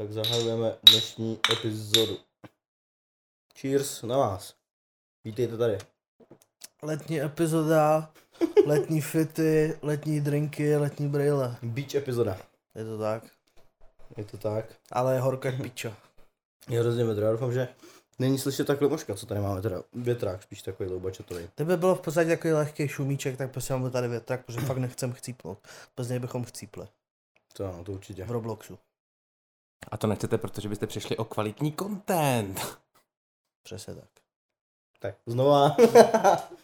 Tak zahajujeme dnešní epizodu. Cheers na vás. Vítejte tady. Letní epizoda, letní fity, letní drinky, letní brýle. Beach epizoda. Je to tak. Je to tak. Ale je horko jak pičo. Je hrozně vedro. Já doufám, že není slyšet takhle možka, co tady máme. Teda větrák, spíš takový loubačatový. Kdyby bylo v podstatě takový lehký šumíček, tak prostě máme tady větrak, protože fakt nechcem chcípnout. Bez něj bychom chcípli. To ano, to určitě. V Robloxu. A to nechcete, protože byste přišli o kvalitní content. Přesně tak. Tak, znova.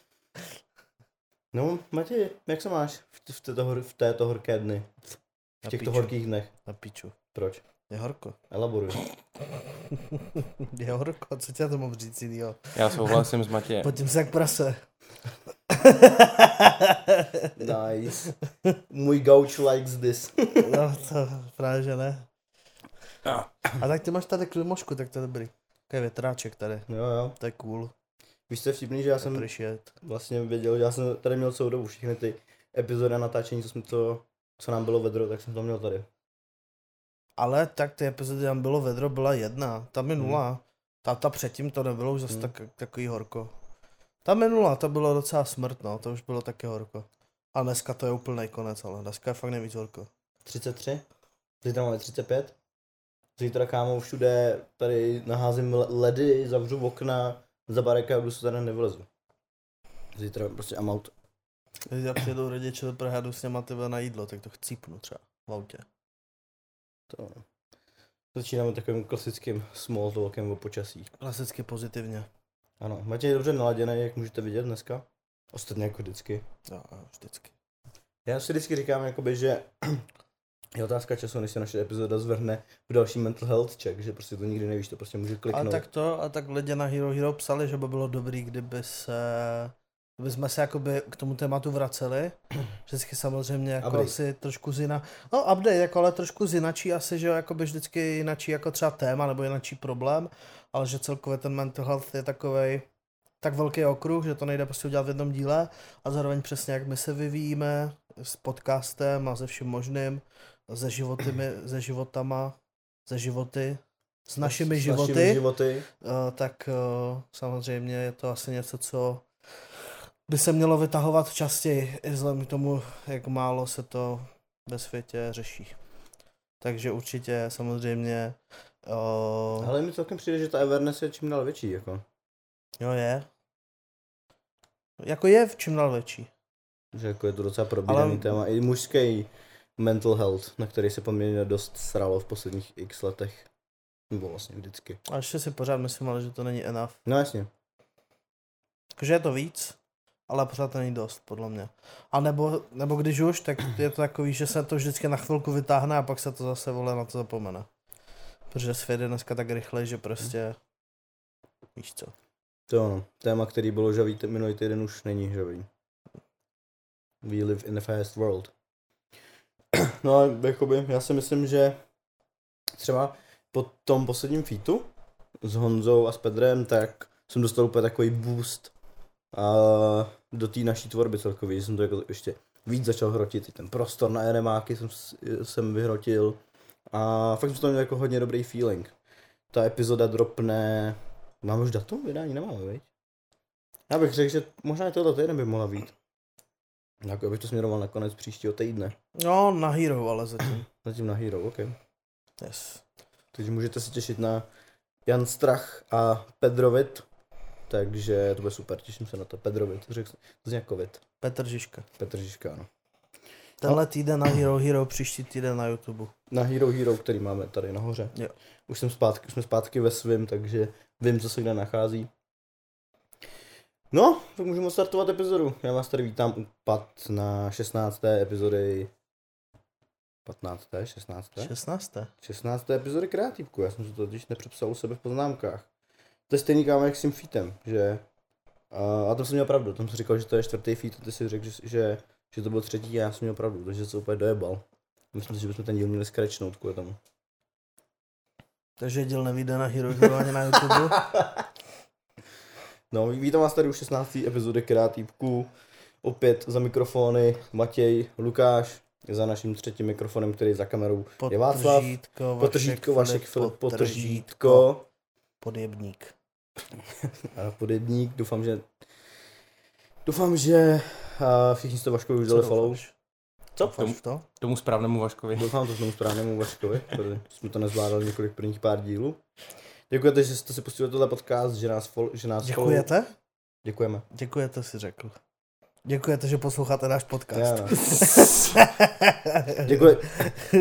no, Matěj, jak se máš v, v, této, hor- v této horké dny? V Na těchto piču. horkých dnech? Na piču. Proč? Je horko. Elaboruj. je horko, co tě to mám říct jinýho? Já souhlasím s Matějem. Potím se jak prase. Nice. Můj gauč likes this. no to právě, že ne. A tak ty máš tady klimošku, tak to je dobrý. Takový větráček tady, jo, jo. to je cool. Víš, co je vtipný, že já jsem Appreciate. vlastně věděl, že já jsem tady měl celou dobu všechny ty epizody a natáčení, co, jsme to, co nám bylo vedro, tak jsem to měl tady. Ale tak ty epizody tam bylo vedro, byla jedna, ta minula. Ta, ta předtím to nebylo už zase Hmm. tak, takový horko. Ta minula, to bylo docela smrt, no, to už bylo taky horko. A dneska to je úplný konec, ale dneska je fakt nejvíc horko. 33? Zítra máme 35? Zítra kámo všude tady naházím le- ledy, zavřu okna, za barikadu se tady nevylezu. Zítra prostě I'm out. Když já přijedou rodiče do Prahy a jdu s něma tyhle na jídlo, tak to chcípnu třeba v autě. To. Začínáme takovým klasickým small talkem o počasí. Klasicky pozitivně. Ano, Matěj je dobře naladěný, jak můžete vidět dneska. Ostatně jako vždycky. Jo, jo, vždycky. Já si vždycky říkám, jakoby, že je otázka času, než se naše epizoda zvrhne v další mental health check, že prostě to nikdy nevíš, to prostě může kliknout. tak to, a tak lidé na Hero Hero psali, že by bylo dobrý, kdyby se kdyby jsme se jakoby k tomu tématu vraceli. Vždycky samozřejmě jako Update. asi trošku zina. No update, jako ale trošku zinačí asi, že jakoby vždycky jinačí jako třeba téma nebo jinačí problém, ale že celkově ten mental health je takovej tak velký okruh, že to nejde prostě udělat v jednom díle a zároveň přesně jak my se vyvíjíme s podcastem a se vším možným, se životami, se životama, se životy, s našimi s životy. Našimi životy. Uh, tak uh, samozřejmě je to asi něco, co by se mělo vytahovat častěji, i vzhledem k tomu, jak málo se to ve světě řeší. Takže určitě samozřejmě, uh, Ale mi celkem přijde, že ta awareness je čím dál větší, jako. jo je, jako je v čím dál větší. Že jako je to docela probíraný Ale- téma. I mužský mental health, na který se poměrně dost sralo v posledních x letech. Nebo vlastně vždycky. A ještě si pořád myslím, ale že to není enough. No jasně. Takže je to víc, ale pořád to není dost, podle mě. A nebo, nebo když už, tak je to takový, že se to vždycky na chvilku vytáhne a pak se to zase vole na to zapomene. Protože svět je dneska tak rychlej, že prostě víš co. To ano. Téma, který bylo žavý minulý týden, už není žavý. We live in a fast world. No a jakoby, já si myslím, že třeba po tom posledním featu s Honzou a s Pedrem, tak jsem dostal úplně takový boost a do té naší tvorby celkově, jsem to jako ještě víc začal hrotit, i ten prostor na RMáky jsem, jsem vyhrotil a fakt jsem to měl jako hodně dobrý feeling. Ta epizoda dropne, máme už datum vydání, nemáme, viď? Já bych řekl, že možná i tohle týden by mohla být. Jako bych to směroval na konec příštího týdne. No, na Hero, ale zatím. Zatím na Hero, OK. Yes. Takže můžete se těšit na Jan Strach a Pedrovit. Takže to bude super, těším se na to. Pedrovit, řekl jsem, to zní. Petr Žižka. Petr Žižka, ano. Tenhle týden na Hero Hero, příští týden na YouTube. Na Hero Hero, který máme tady nahoře. Jo. Už jsem zpátky, už jsme zpátky ve svým, takže vím, co se kde nachází. No, tak můžeme startovat epizodu. Já vás tady vítám u 15. 16. epizody 15. 16. 16. 16. epizody kreativku, já jsem si to totiž nepřepsal u sebe v poznámkách. To je stejný kámo jak s tím featem, že a, a tam jsem měl pravdu, tam jsem říkal, že to je čtvrtý feat a ty si řekl, že, že, že to byl třetí a já jsem měl pravdu, takže se úplně dojebal. Myslím si, že bychom ten díl měli scratchnout kvůli tomu. Takže díl nevíde na Hero na YouTube. No, vítám vás tady u 16. epizody kreativku. Opět za mikrofony Matěj, Lukáš za naším třetím mikrofonem, který je za kamerou je Václav. Potržítko, Potržítko, Vašek Filip, potržítko. Podjebník. a podjedník. Doufám, že doufám, že uh, všichni jste Vaškovi už dali follow. Co? V to? Tomu správnému Vaškovi. Doufám to tomu správnému Vaškovi, protože jsme to nezvládali několik prvních pár dílů. Děkujete, že jste si pustili tohle podcast, že nás, fol, že nás follow- Děkujete? Děkujeme. Děkujete, si řekl. Děkujete, že posloucháte náš podcast. Já, no. Děkuje,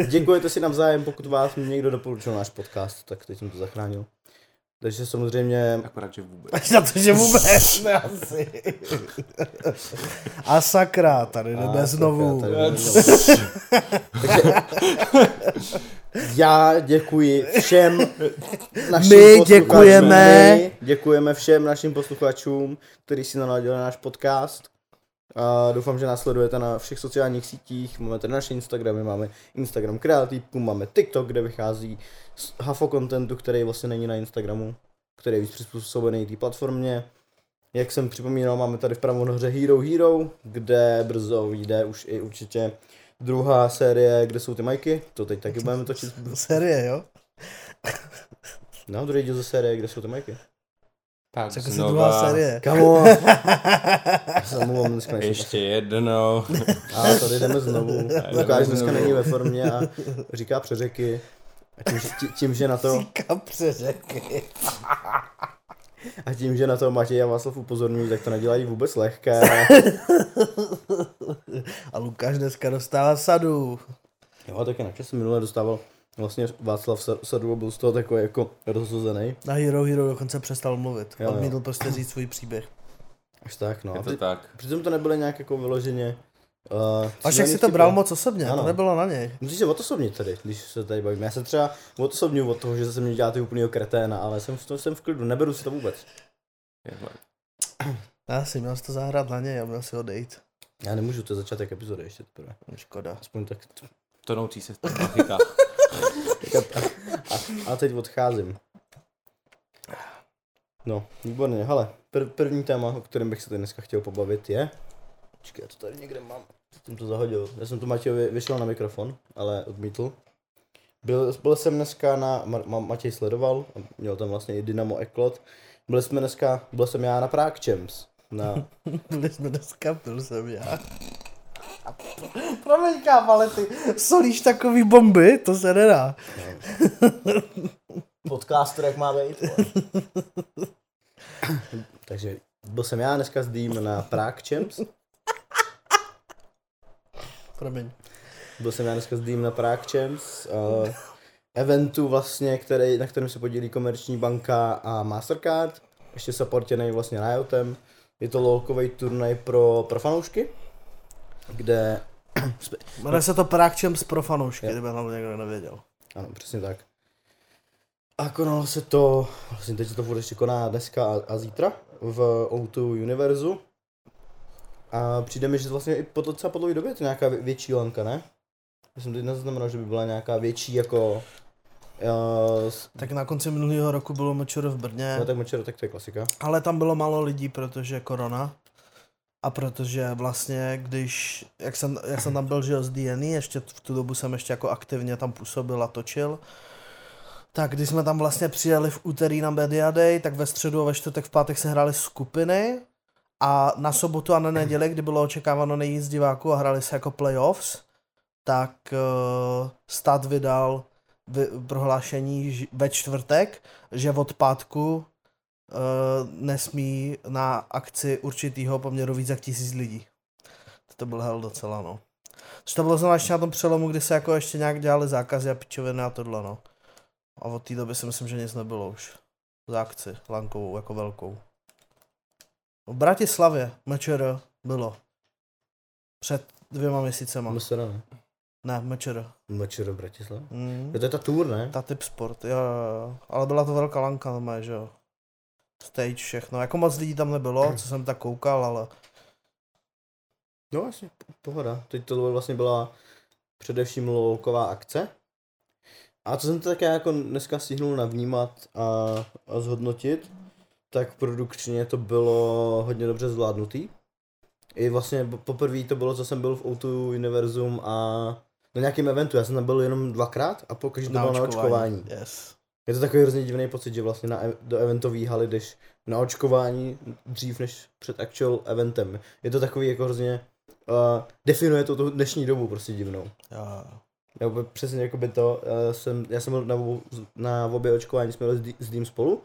děkujete si navzájem, pokud vás někdo doporučil náš podcast, tak teď jsem to zachránil. Takže samozřejmě, Akorát, že vůbec. Až na to, že vůbec ne asi. A sakra, tady A, jdeme sakra, znovu. tady jdeme znovu. Takže já děkuji všem našim My posluchačům. děkujeme. My děkujeme všem našim posluchačům, kteří si naladili náš podcast. A doufám, že nás sledujete na všech sociálních sítích. Máme tady naše Instagramy, máme Instagram kreativku, máme TikTok, kde vychází z hafo contentu, který vlastně není na Instagramu, který je víc přizpůsobený té platformě. Jak jsem připomínal, máme tady vpravo nahoře Hero Hero, kde brzo vyjde už i určitě druhá série, kde jsou ty majky. To teď taky budeme točit. Série, jo? No, druhý díl ze série, kde jsou ty majky. Tak Tak asi druhá série. Kamo, omlouvám, dneska Ještě jednou. A tady jdeme znovu. Lukáš dneska znovu. není ve formě a říká přeřeky. A tím, tím, že na to, Říkám přeřeky. A tím, že na to Matěj a Václav upozorňují, tak to nedělají vůbec lehké. A Lukáš dneska dostává sadu. Jo, taky na jsem minule dostával vlastně Václav Sa- Sadu a byl z toho takový jako rozhozený. Na Hero Hero dokonce přestal mluvit. Jo, jo. Odmítl prostě říct svůj příběh. Až tak, no. Je A to při, tak. přitom to nebylo nějak jako vyloženě... Uh, Až jak si to bral moc osobně, Ano. to nebylo na něj. Musíš se odosobnit tady, když se tady bavíme. Já se třeba odosobňuji od toho, že se mě děláte úplnýho kreténa, ale jsem v, tom, jsem v klidu, neberu si to vůbec. To. Já si měl jsi to zahrát na něj a měl si odejít. Já nemůžu, to je začátek epizody ještě teprve. Škoda. Aspoň tak. Tonoucí se v těch pachykách. A teď odcházím. No, výborně. Hele, pr- první téma, o kterém bych se tady dneska chtěl pobavit je... Počkej, já to tady někde mám. Jsem to zahodil. Já jsem to Matějovi vyšel na mikrofon, ale odmítl. Byl, byl jsem dneska na, Ma, Ma, Matěj sledoval, a měl tam vlastně i Dynamo Eklot. Byli jsme dneska, byl jsem já na Prague Champs. Na, Byli jsme dneska, byl jsem já. Promiň, kámo, ale ty solíš takový bomby, to se nedá. podcaster, jak má být. Takže byl jsem já dneska s Dým na Prague Champs. Promiň. Byl jsem já dneska s Dým na Prague Champs. Uh, eventu vlastně, který, na kterém se podílí Komerční banka a Mastercard. Ještě supportěný vlastně Riotem. Je to lolkový turnaj pro, pro fanoušky, kde... Jmenuje se to Prague Champs pro fanoušky, kdyby nám někdo nevěděl. Ano, přesně tak. A konalo se to, vlastně teď se to bude ještě koná dneska a, a zítra v O2 Univerzu. A přijde mi, že vlastně i po docela po dlouhé době je to nějaká vě- větší lanka, ne? Já jsem teď neznamenal, že by byla nějaká větší jako... Uh, Tak na konci minulého roku bylo Mečer v Brně, no tak močero, tak to je klasika. ale tam bylo málo lidí, protože korona. A protože vlastně, když, jak jsem, jak jsem tam byl, že z DNA, ještě v tu dobu jsem ještě jako aktivně tam působil a točil, tak když jsme tam vlastně přijeli v úterý na Media Day, tak ve středu a ve čtvrtek v pátek se hrály skupiny a na sobotu a na neděli, kdy bylo očekáváno nejvíc diváků a hráli se jako playoffs, tak uh, stát vydal vy, prohlášení ve čtvrtek, že od pátku uh, nesmí na akci určitýho poměru víc jak tisíc lidí. To byl hell docela, no. Což to bylo ještě na tom přelomu, kdy se jako ještě nějak dělali zákazy a pičoviny a tohle, no. A od té doby si myslím, že nic nebylo už. Za akci, lankovou, jako velkou. V Bratislavě, MČR, bylo. Před dvěma měsícema. Musera, ne? Ne, MČR. Močero Bratislava. Mm. Je to je ta tour, ne? Ta typ sport, jo, jo. Ale byla to velká lanka, normálně, že jo. Stage, všechno. Jako moc lidí tam nebylo, co jsem tak koukal, ale No vlastně, po- pohoda. Teď to vlastně byla především lolková akce. A co jsem to také jako dneska stihnul navnímat a, a zhodnotit, tak produkčně to bylo hodně dobře zvládnutý. i vlastně poprvé to bylo, co jsem byl v O2 Univerzum a na nějakém eventu, já jsem tam byl jenom dvakrát a po každý to bylo na očkování. Yes. Je to takový hrozně divný pocit, že vlastně na, e- do eventové haly jdeš na očkování dřív než před actual eventem. Je to takový jako hrozně, uh, definuje to tu dnešní dobu prostě divnou. Já přesně jako by to, uh, jsem, já jsem byl na, na obě očkování, jsme byli s, s Dým spolu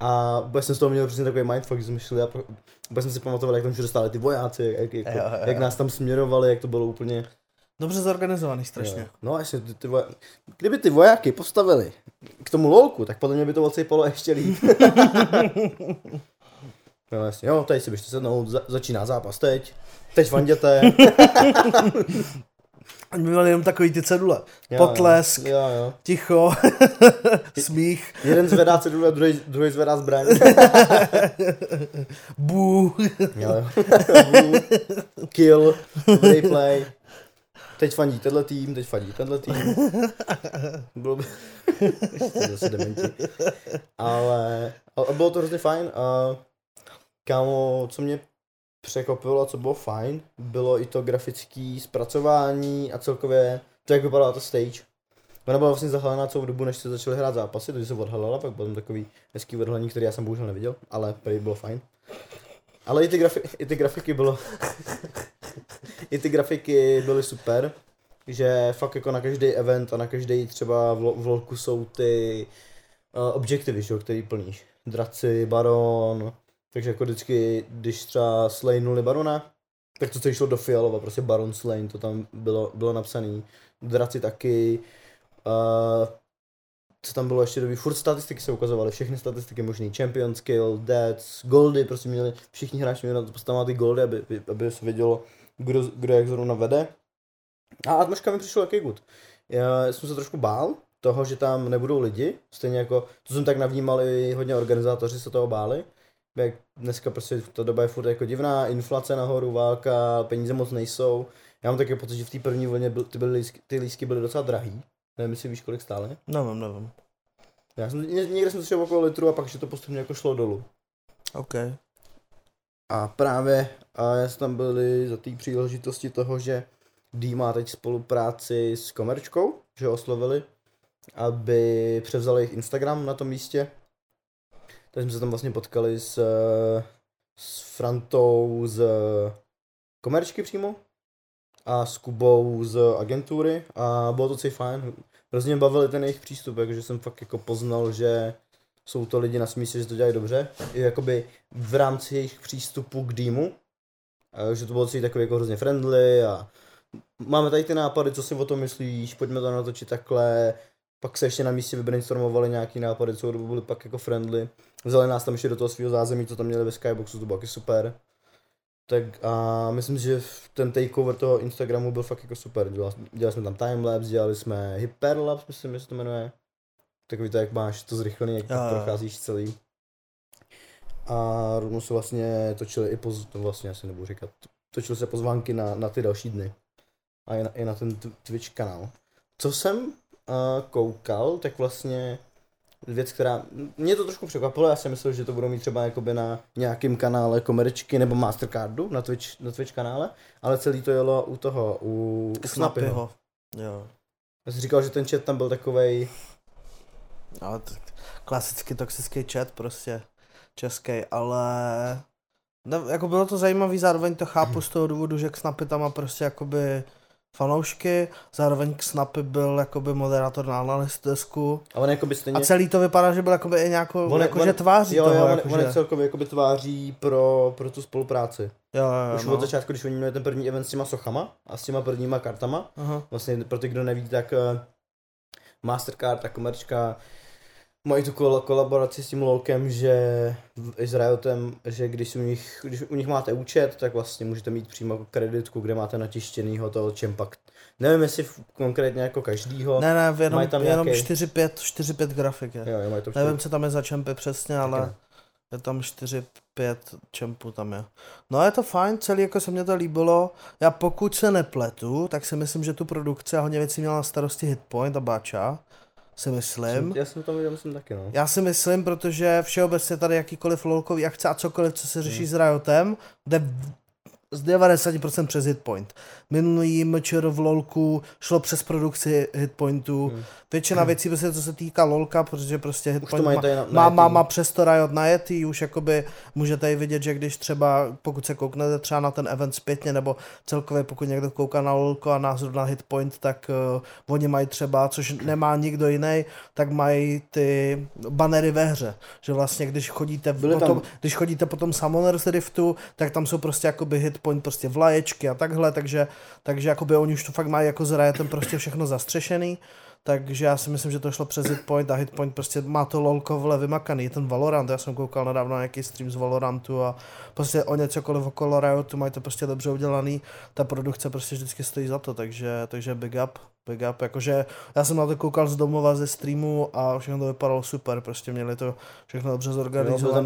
a vůbec jsem z toho měl přesně takový mindfuck, že jsme a pro, vůbec jsem si pamatoval, jak tam všude stáli ty vojáci, jak, jak, Jo, jo, jak nás tam směrovali, jak to bylo úplně Dobře zorganizovaný strašně. Jo. No a jestli ty, ty voja... Kdyby ty vojáky postavili k tomu lolku, tak podle mě by to odsejpalo ještě líp. no jasně, jo, tady si běžte sednout, za, začíná zápas teď, teď vanděte. Oni by měli jenom takový ty cedule. Jo, Potlesk, Jo, jo. ticho, smích, Jeden zvedá cedule, druhý, druhý zvedá zbraň. bů. Kill, replay. Teď fandí tenhle tým, teď fandí tenhle tým. Bylo by... Zase dementi. Ale, ale bylo to hrozně fajn a kámo, co mě překvapilo a co bylo fajn, bylo i to grafické zpracování a celkově to, jak vypadala ta stage. Ona byla vlastně zahalená celou dobu, než se začaly hrát zápasy, takže se odhalila, pak byl tam takový hezký odhalení, který já jsem bohužel neviděl, ale prý bylo fajn. Ale i ty, grafi- i ty grafiky bylo... I ty grafiky byly super, že fakt jako na každý event a na každý třeba v, jsou ty uh, objektivy, že který plníš. Draci, baron, takže jako vždycky, když třeba slaynuli barona, tak to celý šlo do fialova, prostě baron slain, to tam bylo, bylo napsaný. Draci taky, uh, co tam bylo ještě dobrý, furt statistiky se ukazovaly, všechny statistiky možný, champion skill, deaths, goldy, prostě měli, všichni hráči měli na to postavovat ty goldy, aby, aby, se vědělo, kdo, kdo jak zrovna vede. A atmosféra mi přišlo jaký good. Já jsem se trošku bál toho, že tam nebudou lidi, stejně jako, to jsem tak navnímal i hodně organizátoři se toho báli, jak dneska prostě ta doba je furt jako divná, inflace nahoru, válka, peníze moc nejsou. Já mám taky pocit, že v té první vlně byl, ty, byly, ty lístky byly docela drahý. Nevím, jestli víš, kolik stály. Nevím, nevím. Já jsem, ně- někde jsem slyšel okolo litru a pak, že to postupně jako šlo dolů. OK. A právě a já jsem tam byli za té příležitosti toho, že D má teď spolupráci s Komerčkou, že ho oslovili, aby převzali jejich Instagram na tom místě. Takže jsme se tam vlastně potkali s, eh, s Frantou z Komerčky přímo a s Kubou z agentury a bylo to celý fajn. Hrozně mě bavili ten jejich přístup, takže jsem fakt jako poznal, že jsou to lidi na smístě, že to dělají dobře. I jakoby v rámci jejich přístupu k dýmu, a že to bylo celý takový jako hrozně friendly a máme tady ty nápady, co si o tom myslíš, pojďme to natočit takhle. Pak se ještě na místě vybrainstormovali nějaký nápady, co dobu byly pak jako friendly. Vzali nás tam ještě do toho svého zázemí, co tam měli ve Skyboxu, to bylo taky super. Tak a myslím si, že ten takeover toho Instagramu byl fakt jako super. Dělali, dělali jsme tam timelapse, dělali jsme hyperlapse, myslím, že se to jmenuje. Takový to, jak máš to zrychlený, jak jo. procházíš celý. A rovnou se vlastně točili i poz, to vlastně asi nebudu říkat, točily se pozvánky na, na ty další dny. A i na, i na ten Twitch kanál. Co jsem uh, koukal, tak vlastně věc, která mě to trošku překvapilo, já jsem myslel, že to budou mít třeba jakoby na nějakém kanále komerčky nebo Mastercardu na Twitch, na Twitch kanále, ale celý to jelo u toho, u, u Snapyho. Jo. Já jsem říkal, že ten chat tam byl takovej, Ale t- klasický toxický chat prostě český, ale ne, jako bylo to zajímavý, zároveň to chápu z toho důvodu, že k Snapy tam má prostě jakoby fanoušky, zároveň k Snapy byl jakoby moderátor na analyst desku a on jakoby stejně... a celý to vypadá, že byl jakoby i nějakou, On jako, on- že tváří jo, toho, jo, on, jako, on že, celkově jakoby tváří pro, pro tu spolupráci. jo, jo, Už no. od začátku, když oni měli ten první event s těma sochama a s těma prvníma kartama, Aha. vlastně pro ty, kdo neví, tak eh, Mastercard a komerčka mají tu kol- kolaboraci s tím lolkem, že v Izraeltem, že když u, nich, když u nich máte účet, tak vlastně můžete mít přímo kreditku, kde máte natištěnýho toho čempak. Nevím, jestli v- konkrétně jako každýho. Ne, ne, jenom, Mají tam jenom nějaký- 4-5, 4-5 grafik je. Jo, jo, mají to Nevím, co tam je za čempy přesně, ale ne. je tam 4-5 čempů tam je. No je to fajn, celý jako se mně to líbilo. Já pokud se nepletu, tak si myslím, že tu produkci a hodně věcí měla na starosti Hitpoint a Bacha. Si myslím. Já jsem to viděl, myslím taky, no. Já si myslím, protože všeobecně tady jakýkoliv lolkový akce a cokoliv, co se řeší s Riotem, jde z 90% přes hitpoint. Minulý mčer v LOLku šlo přes produkci hitpointů. Hmm. Většina věcí, prostě, co se týká LOLka, protože prostě to hitpoint má, na, má, má, má přesto Riot najetý, už jakoby můžete i vidět, že když třeba, pokud se kouknete třeba na ten event zpětně, nebo celkově pokud někdo kouká na LOLko a na zrovna hitpoint, tak uh, oni mají třeba, což nemá nikdo jiný, tak mají ty banery ve hře, že vlastně když chodíte, Byly potom, tam- když chodíte po tom Summoners Riftu, tak tam jsou prostě jakoby hitpoint, prostě vlaječky a takhle, takže, takže jakoby oni už to fakt mají jako s Riotem prostě všechno zastřešený, takže já si myslím, že to šlo přes Hitpoint a Hitpoint prostě má to lolko vle vymakaný, ten Valorant, já jsem koukal nedávno na nějaký stream z Valorantu a prostě o něcokoliv okolo Riotu mají to prostě dobře udělaný, ta produkce prostě vždycky stojí za to, takže, takže big up, big up, jakože já jsem na to koukal z domova ze streamu a všechno to vypadalo super, prostě měli to všechno dobře zorganizované.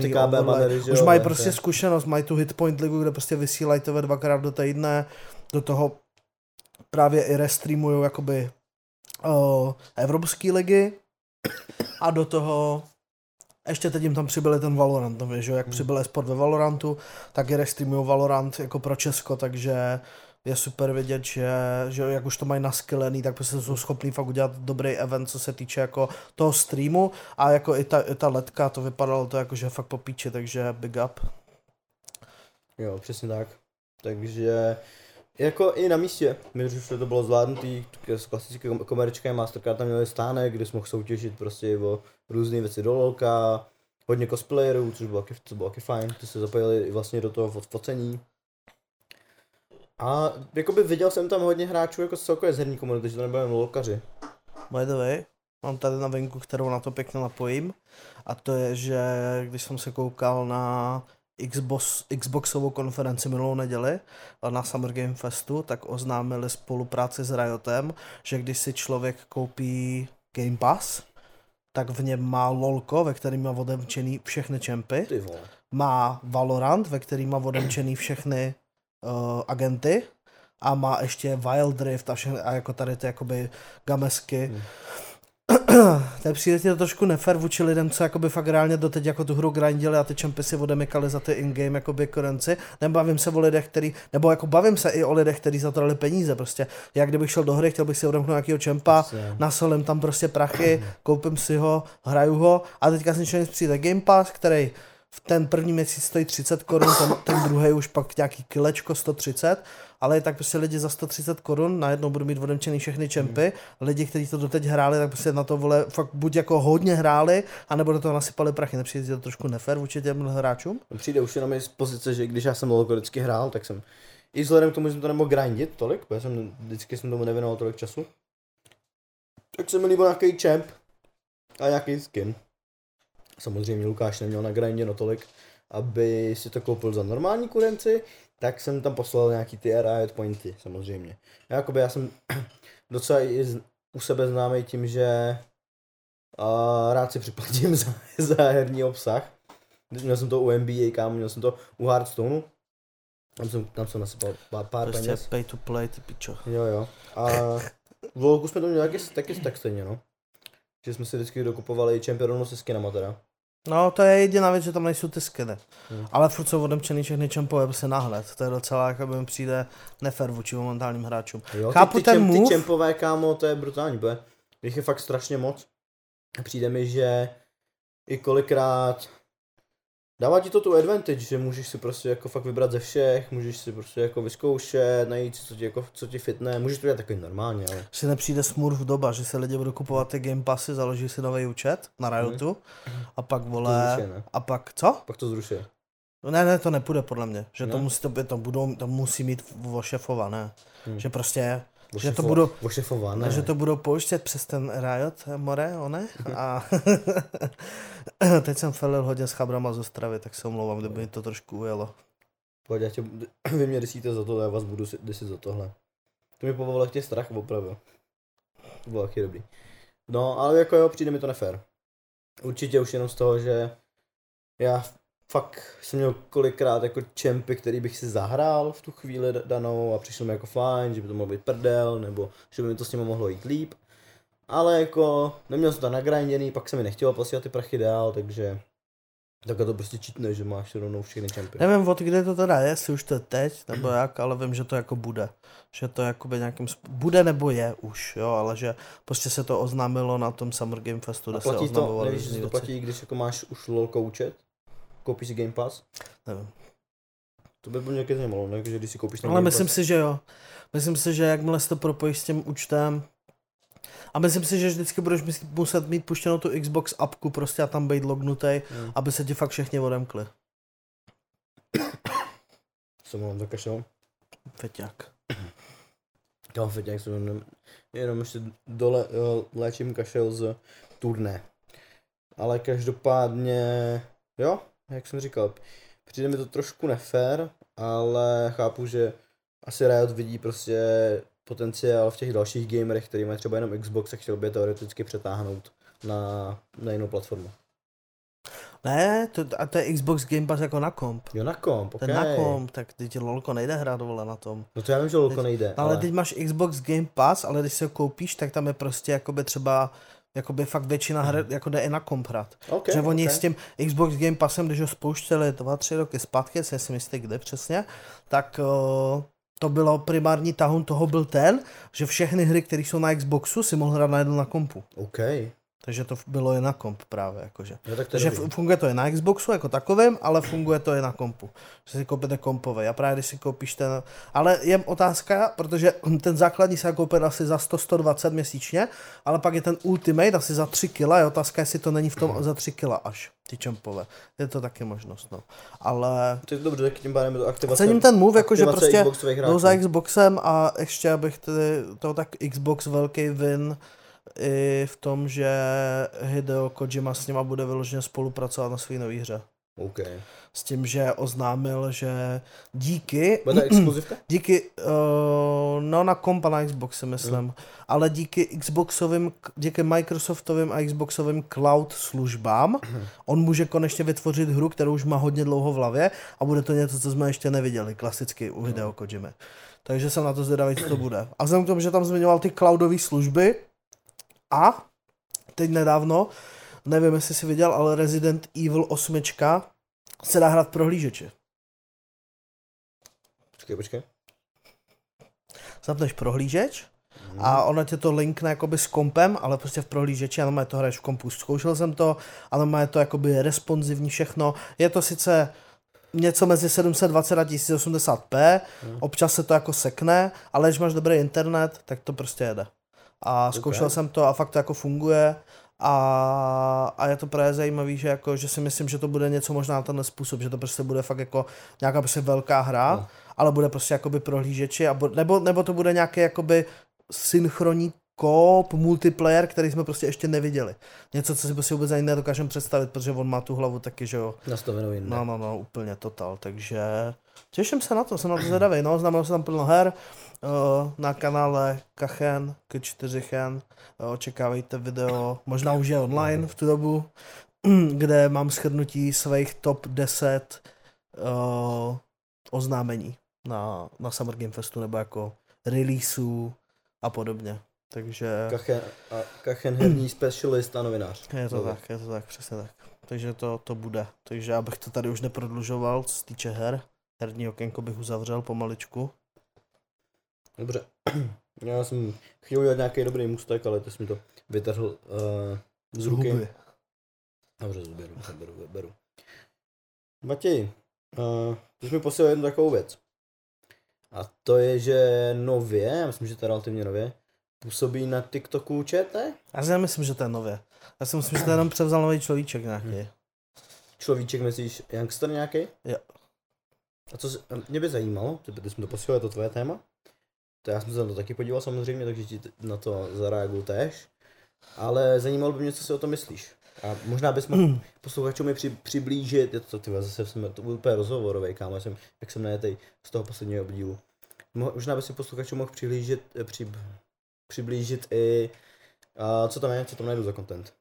Už mají prostě zkušenost, mají tu Hitpoint ligu, kde prostě vysílají to ve dvakrát do týdne, do toho právě i restreamují jakoby uh, evropské ligy a do toho ještě teď jim tam přibyli ten Valorant, no víš, jak Hmm. přibyl sport ve Valorantu, tak i restreamují Valorant jako pro Česko, takže je super vidět, že, že jak už to mají naskylený, tak prostě jsou schopní fakt udělat dobrý event, co se týče jako toho streamu a jako i ta, i ta letka, to vypadalo to jako, že fakt po píči, takže big up. Jo, přesně tak. Takže jako i na místě, my už to bylo zvládnutý, s klasickým kom- komerčkem Mastercard tam měli stánek, kde jsme mohl soutěžit prostě o různé věci do lolka, hodně cosplayerů, což bylo taky, bylo taky fajn, ty se zapojili vlastně do toho fo- focení. A jakoby viděl jsem tam hodně hráčů jako z celkové z herní komunity, že to nebyly jen lolkaři. By the way, mám tady novinku, kterou na to pěkně napojím. A to je, že když jsem se koukal na Xbox, Xboxovou konferenci minulou neděli na Summer Game Festu, tak oznámili spolupráci s Riotem, že když si člověk koupí Game Pass, tak v něm má LOLko, ve kterém má odemčený všechny čempy, má Valorant, ve kterým má odemčený všechny uh, agenty a má ještě Wild Rift a, všechny, a jako tady ty jakoby gamesky. Hmm. to přijde ti to trošku nefér vůči lidem, co jakoby fakt reálně doteď jako tu hru grindili a ty čempy si odemykali za ty in-game jakoby currency. Nebavím se o lidech, který, nebo jako bavím se i o lidech, kteří za to dali peníze prostě. Jak kdybych šel do hry, chtěl bych si odemknout nějakého čempa, Přesně. nasolím tam prostě prachy, koupím si ho, hraju ho a teďka si něco přijde Game Pass, který v ten první měsíc stojí 30 korun, ten, ten druhý už pak nějaký kilečko 130, ale tak prostě lidi za 130 korun najednou budou mít odemčený všechny čempy, lidi, kteří to doteď hráli, tak prostě na to vole fakt buď jako hodně hráli, anebo do toho nasypali prachy, nepřijde to trošku nefér vůči těm hráčům? Přijde už jenom z pozice, že když já jsem lolko vždycky hrál, tak jsem i vzhledem k tomu, že jsem to nemohl grindit tolik, protože jsem vždycky jsem tomu nevěnoval tolik času, tak se mi líbil nějaký champ a nějaký skin. Samozřejmě Lukáš neměl na grinděno tolik, aby si to koupil za normální kurenci, tak jsem tam poslal nějaký ty riot pointy, samozřejmě. Já, jakoby, já jsem docela i z, u sebe známý tím, že a rád si připlatím za, za herní obsah. Měl jsem to u NBA, kámo, měl jsem to u Hearthstoneu. Tam jsem, tam jsem nasypal pár, pár Prostě peněz. pay to play, ty pičo. Jo, jo. A v jsme to měli taky, taky tak stejně, no. Že jsme si vždycky dokupovali čempionů se skinama teda. No, to je jediná věc, že tam nejsou ty skiny. Hmm. Ale furt jsou odemčený všechny čempové prostě náhled. To je docela, jako by mi přijde nefér vůči momentálním hráčům. Jo, Chápu ty, ty, ten čem, move. ty čempové, kámo, to je brutální, bude. Jich je fakt strašně moc. Přijde mi, že i kolikrát dává ti to tu advantage, že můžeš si prostě jako fakt vybrat ze všech, můžeš si prostě jako vyzkoušet, najít si, co ti, jako, co ti fitne, můžeš to dělat takový normálně, ale Si nepřijde smurf doba, že se lidi budou kupovat ty Game Passy, založí si nový účet na Riotu a pak to vole, zruší, ne? a pak co? Pak to zruší. No Ne, ne, to nepůjde podle mě, že to Ne? musí, to, to, budou, to musí mít ošefované, Hmm. že prostě, že to Ošefo- budou, Ošefované. že to budou pouštět přes ten Riot, eh, more, one, a teď jsem felil hodně s chabrama z Ostravy, tak se omlouvám, kdyby mi to trošku ujelo. Pojď, já tě, vy mě desíte za to, já vás budu si- desit za tohle. To mi pobavilo tě strach opravdu. To bylo taky dobrý. No, ale jako jo, přijde mi to nefér. Určitě už jenom z toho, že já fakt jsem měl kolikrát jako čempy, který bych si zahrál v tu chvíli danou a přišlo mi jako fajn, že by to mohlo být prdel, nebo že by mi to s nimi mohlo jít líp. Ale jako neměl jsem to nagrinděný, pak se mi nechtělo posílat ty prachy dál, takže Tak to prostě čítne, že máš rovnou všechny čempiony. Nevím, od kde to teda je, jestli už to je teď, nebo jak, ale vím, že to jako bude. Že to jakoby nějakým sp- bude nebo je už, jo, ale že prostě se to oznámilo na tom Summer Game Festu, kde se platí to, nevíš, že to věci. platí, když jako máš už lolko účet? Koupíš si Game Pass? Nevím. To by bylo nějaké zajímalo, ne? že když si koupíš ten Ale Game myslím Pass. si, že jo. Myslím si, že jakmile si to propojíš s tím účtem, a myslím si, že vždycky budeš muset mít puštěnou tu Xbox appku prostě a tam být lognutý, Hmm. aby se ti fakt všichni odemkli. Co mám za kašel? Feťák. Fakt jak jsem jenom, jenom ještě dole jo, léčím kašel z turné. Ale každopádně, jo, jak jsem říkal, přijde mi to trošku nefér, ale chápu, že asi Riot vidí prostě potenciál v těch dalších gamerech, který mají třeba jenom Xbox a chtěl by je teoreticky přetáhnout na, na jinou platformu. Ne, to, a to je Xbox Game Pass jako na komp. Jo, na komp, Ten okay. na komp, tak teď lolko nejde hrát vole na tom. No to já vím, že lolko Teď- nejde, No, ale teď máš Xbox Game Pass, ale když si ho koupíš, tak tam je prostě jakoby třeba jakoby fakt většina her jako jde i na komp hrát. okay, že oni okay. s tím Xbox Game Passem, když ho spouštěli dva, tři roky zpátky, si si jistý kde přesně, tak uh, to bylo primární tahun toho byl ten, že všechny hry, které jsou na Xboxu, si mohl hrát najednou na kompu. OK, Takže to bylo i na komp právě, jakože. jo, tak to je Takže dobrý. funguje to i na Xboxu jako takovém, ale funguje to i na kompu. Že si koupíte kompové. A právě když si koupíš ten... Ale je otázka, protože ten základní se dá koupit asi za 100-120 měsíčně, ale pak je ten Ultimate asi za 3 kg. Je otázka, jestli to není v tom za 3 kg až, ty čempové. Je to taky možnost, no. Ale To je dobře, tak tím pádem je to aktivace. cením ten move, jako že aktivace prostě jdou za Xboxem a ještě abych tedy, to tak Xbox velký win i v tom, že Hideo Kojima s nima bude vyloženě spolupracovat na své nové hře. OK. S tím, že oznámil, že díky, Bude exkluzivka? díky, uh, no na kompa na Xbox si myslím, ale díky Xboxovým, díky Microsoftovým a Xboxovým cloud službám, on může konečně vytvořit hru, kterou už má hodně dlouho v hlavě a bude to něco, co jsme ještě neviděli, klasicky u Hideo Kojimy. Takže jsem na to zvědavý, co to bude. A vzhledem k tomu, že tam zmiňoval ty cloudové služby a teď nedávno, nevím, jestli jsi viděl, ale Resident Evil 8 se dá hrát v prohlížeči. Počkej, počkej. Zapneš prohlížeč Mhm. a ono tě to linkne jakoby s kompem, ale prostě v prohlížeči, ano, to hraješ v kompu. Zkoušel jsem to, ale má to jakoby responsivní všechno. Je to sice něco mezi 720 a 1080p, Mhm. občas se to jako sekne, ale když máš dobrý internet, tak to prostě jede. A zkoušel Ok. jsem to a fakt to jako funguje a, a je to právě zajímavý, že, jako, že si myslím, že to bude něco možná na tenhle způsob, že to prostě bude fakt jako nějaká prostě velká hra, No. ale bude prostě jakoby prohlížeči, a bu- nebo, nebo to bude nějaký jakoby synchronní koop, multiplayer, který jsme prostě ještě neviděli. Něco, co si prostě vůbec ani nedokážeme představit, protože on má tu hlavu taky, že jo. Nastavenou jinde. No, no, no, úplně total, takže těším se na to, jsem na to zvědavý, no, znamená se tam plno her, uh, na kanále Kachen, K4chen, uh, očekávejte video, možná už je online v tu dobu, kde mám shrnutí svých top 10 uh, oznámení na, na Summer Game Festu, nebo jako releaseů a podobně. Takže Kachen, a Kachen herní specialist a novinář. je to Dobře. tak, je to tak, přesně tak. Takže to, to bude. Takže abych to tady už neprodlužoval, co se týče her. Herní okénko bych uzavřel pomaličku. Dobře. Já jsem chtěl udělat nějaký dobrý mustek, ale ty jsi mi to vytrhl uh, z ruky. Huby. Dobře, beru, beru, beru. Matěj, uh, ty jsi mi posílal jednu takovou věc. A to je, že nově, já myslím, že to je relativně nově, působí na TikToku ČT? Já si nemyslím, že to je nově. Já si myslím, že to jenom převzal nový človíček nějaký. Človíček, myslíš, youngster nějaký? Jo. A co, mě by zajímalo, ty, ty jsi mi to posílal, je to tvoje téma? To já jsem se na to taky podíval samozřejmě, takže ti na to zareaguju též. Ale zajímalo by mě, co si o tom myslíš. A možná bys mohl posluchačům mi při, přiblížit, je to, ty zase jsem to byl úplně rozhovorový, kámo, jsem, jak jsem najetej z toho posledního dílu. Mo- Možná by si posluchačům mohl přiblížit, eh, při, přiblížit i, a co tam je, co tam najdu za content.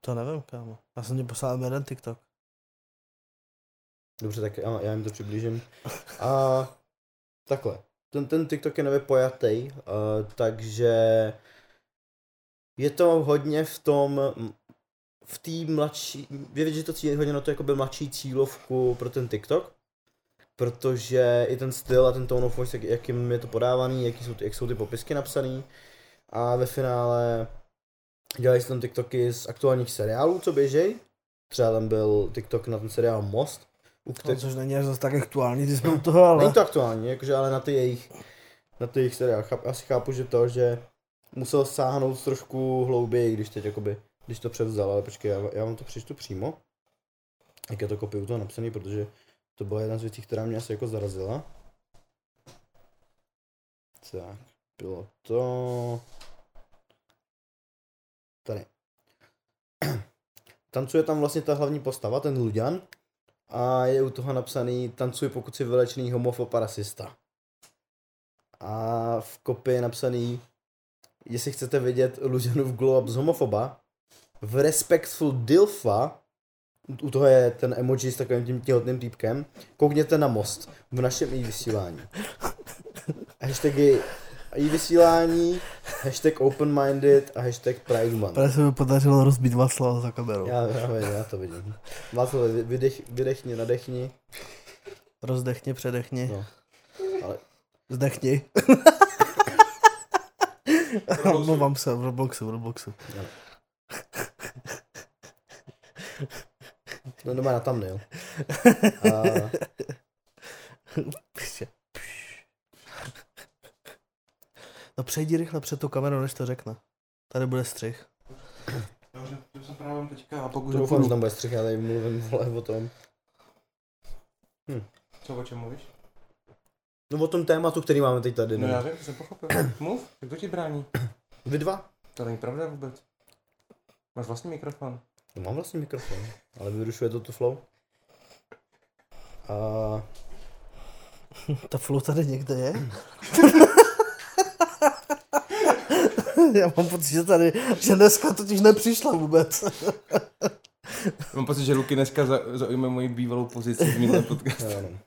To nevím, kámo. Já jsem ti poslal jeden TikTok. Dobře, tak já, já jim to přiblížím. A takhle. Ten, ten TikTok je nově pojatý, uh, takže je to hodně v tom, v té mladší, je vidět, že to cílí hodně na to jako mladší cílovku pro ten TikTok, protože i ten styl a ten tone of voice, jak, jakým je to podávaný, jaký jsou, ty- jak jsou ty popisky napsaný a ve finále dělají se tam TikToky z aktuálních seriálů, co běžej. Třeba tam byl TikTok na ten seriál Most, u No, který, což není až zase tak aktuální, když jsme u toho, ale... Není to aktuální, jakože ale na ty jejich, na ty jejich seriál. Cháp, asi chápu, že to, že musel sáhnout trošku hlouběji, když teď jakoby, když to převzal, ale počkej, já, já vám to přečtu přímo. Jak je to kopii u toho napsaný, protože to byla jedna z věcí, která mě asi jako zarazila. Tak, bylo to... Tady. Tancuje tam vlastně ta hlavní postava, ten Luďan, a je u toho napsaný tancuj pokud si vylečený homofob a rasista. A v kopii je napsaný, jestli chcete vidět Lucianův glow up z homofoba, v Respectful Dilfa, u toho je ten emoji s takovým tím těhotným týpkem, koukněte na most v našem i vysílání. Hashtagy i vysílání, hashtag open-minded a hashtag Pride Month. Právě se mi podařilo rozbít Václava za kamerou. Já, já, vím, já to vidím. Václav, vydech, vydechni, nadechni. Rozdechni, předechni. No. Ale Zdechni. Mluvám se v Robloxu, v Robloxu. no doma na thumbnail. A, Pše. No přejdi rychle před tu kamerou, než to řekne. Tady bude střih. Dobře, to jsem právě teďka a pokud to doufám, že tam bude střih, já tady mluvím vole o tom. Co o čem mluvíš? No o tom tématu, který máme teď tady. No No, já vím, jsem pochopil. Mluv, to ti brání? Vy dva? To není pravda vůbec. Máš vlastní mikrofon. No, mám vlastně mikrofon, ale vyrušuje to tu flow. A Ta flow tady někde je? Já mám pocit, že tady, že dneska totiž nepřišla vůbec. Mám pocit, že Luky dneska za, zaujme moji bývalou pozici v minulém podcastu.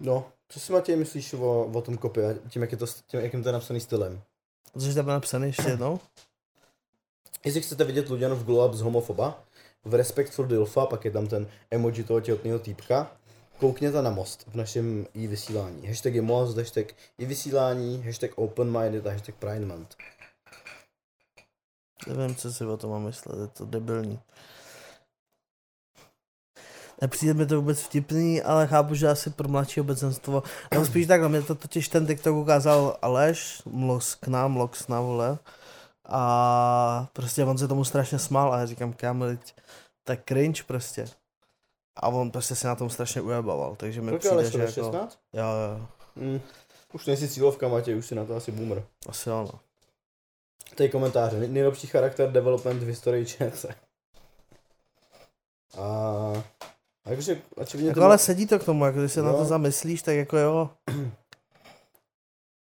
No, co si Matěj myslíš o, o tom kopii a tím, jak je to, tím, jakým to je napsaný stylem? Protože tam napsaný ještě jednou. Jestli chcete vidět Luďanov glow up z homofoba, v Respect for Dilfa, pak je tam ten emoji toho těhotného týpka, koukněte na most v našem i vysílání. Hashtag je most, hashtag i vysílání, hashtag open minded a hashtag pride month. Nevím, co si o tom mám myslet, je to debilní. Nepřijde mi to vůbec vtipný, ale chápu, že asi pro mladší obecenstvo. Nebo spíš takhle, mě to totiž ten TikTok ukázal Aleš, mlox k nám, mlox na vole. A prostě on se tomu strašně smál a já říkám, kámo, tak cringe prostě. A on prostě se na tom strašně ujebával, takže mi Kolik přijde, to že jako... 16? Jo, jo, Mm. Už nejsi cílovka, Matěj, už si na to asi boomer. asi ano. Tady komentáře. Nej- Nejlepší charakter development v historii ČC. A... a jakože, očividně Jako to ale sedí to k tomu, jako když se na Jo. to zamyslíš, tak jako jo.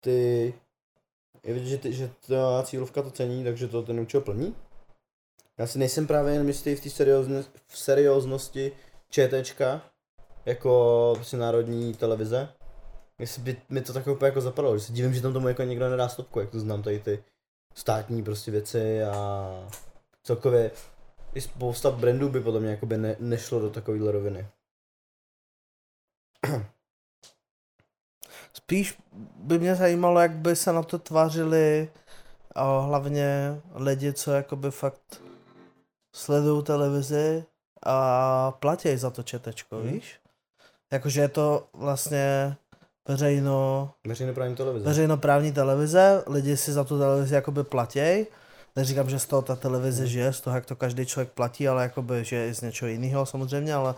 ty... Je vidět, že, ty, že ta cílovka to cení, takže to ten účel plní. Já si nejsem právě jen jistý v té seriózne, v serióznosti ČTčka, jako prostě národní televize. Jestli by mi to tak úplně jako zapadlo, že se divím, že tam tomu jako někdo nedá stopku, jak to znám tady ty státní prostě věci a celkově i spousta brandů by podle mě jako by ne, nešlo do takovéhle roviny. Spíš by mě zajímalo, jak by se na to tvářili a hlavně lidi, co jakoby fakt sledují televizi a platí za to četečko, Mhm. víš? Jakože je to vlastně veřejno, Veřejnoprávní televize. veřejnoprávní televize, lidi si za tu televizi jakoby platí. Neříkám, že z toho ta televize Mhm. žije, z toho, jak to každý člověk platí, ale jakoby, že i z něčeho jiného samozřejmě, ale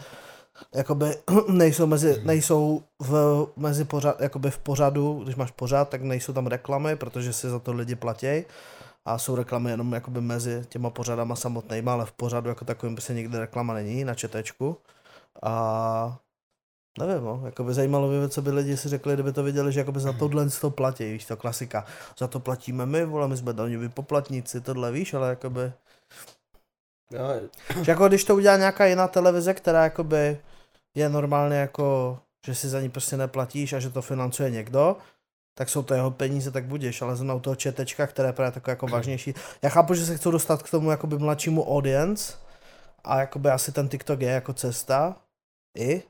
jakoby nejsou, mezi, nejsou v, mezi pořad, jakoby v pořadu, když máš pořad, tak nejsou tam reklamy, protože si za to lidi platí. A jsou reklamy jenom jakoby mezi těma pořadama samotnýma, ale v pořadu jako takovým prostě nikdy reklama není na četečku a nevím, no, jako by zajímalo by, co by lidi si řekli, kdyby to viděli, že jakoby za tohle to platí, víš, to klasika. Za to platíme my, vole, my jsme daňoví poplatníci, tohle víš, ale jakoby, Já, že jako když to udělá nějaká jiná televize, která jakoby je normálně jako, že si za ní prostě neplatíš a že to financuje někdo, tak jsou to jeho peníze, tak budeš, ale zrovna u toho četečka, které je právě takové jako vážnější. Já chápu, že se chcou dostat k tomu jakoby mladšímu audience a jakoby asi ten TikTok je jako cesta i,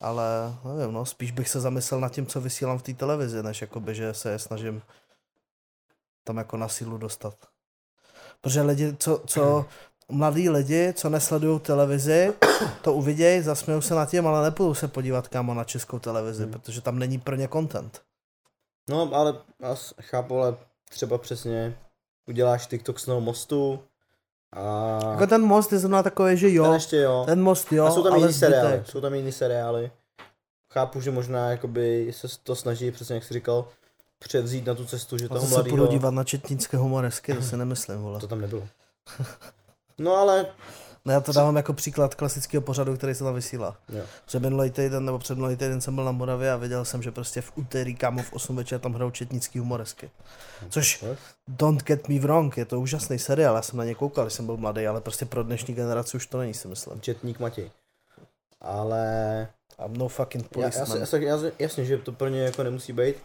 ale nevím, no, spíš bych se zamyslel nad tím, co vysílám v té televizi, než jakoby, že se je snažím tam jako na sílu dostat. Protože lidi, co, co mladí lidi, co nesledují televizi, to uvidějí, zasmějou se nad tím, ale nepůjdou se podívat kámo na českou televizi, Hmm. protože tam není pro ně content. No, ale já chápu, ale třeba přesně uděláš TikTok z mostu a... Jako ten most je zrovna takový, že ten jo, ještě jo. ten most jo, a jsou tam ale jiný seriály, zbytek. jsou tam jiný seriály. Chápu, že možná jakoby se to snaží, přesně jak jsi říkal, převzít na tu cestu, že toho to se půjdu dívat na četnické humoresky, to si nemyslím, vole. To tam nebylo. No ale, No já to dávám jako příklad klasického pořadu, který se tam vysílá. jo. Že minulý týden nebo před minulý týden jsem byl na Moravě a věděl jsem, že prostě v úterý kámo v 8 večer tam hrajou četnický humoresky. Což don't get me wrong, je to úžasný seriál, já jsem na ně koukal, když jsem byl mladý, ale prostě pro dnešní generaci už to není, si myslím. Četník Matěj. Ale I'm no fucking já, já, policeman. já, si- jasně, že to pro ně jako nemusí být,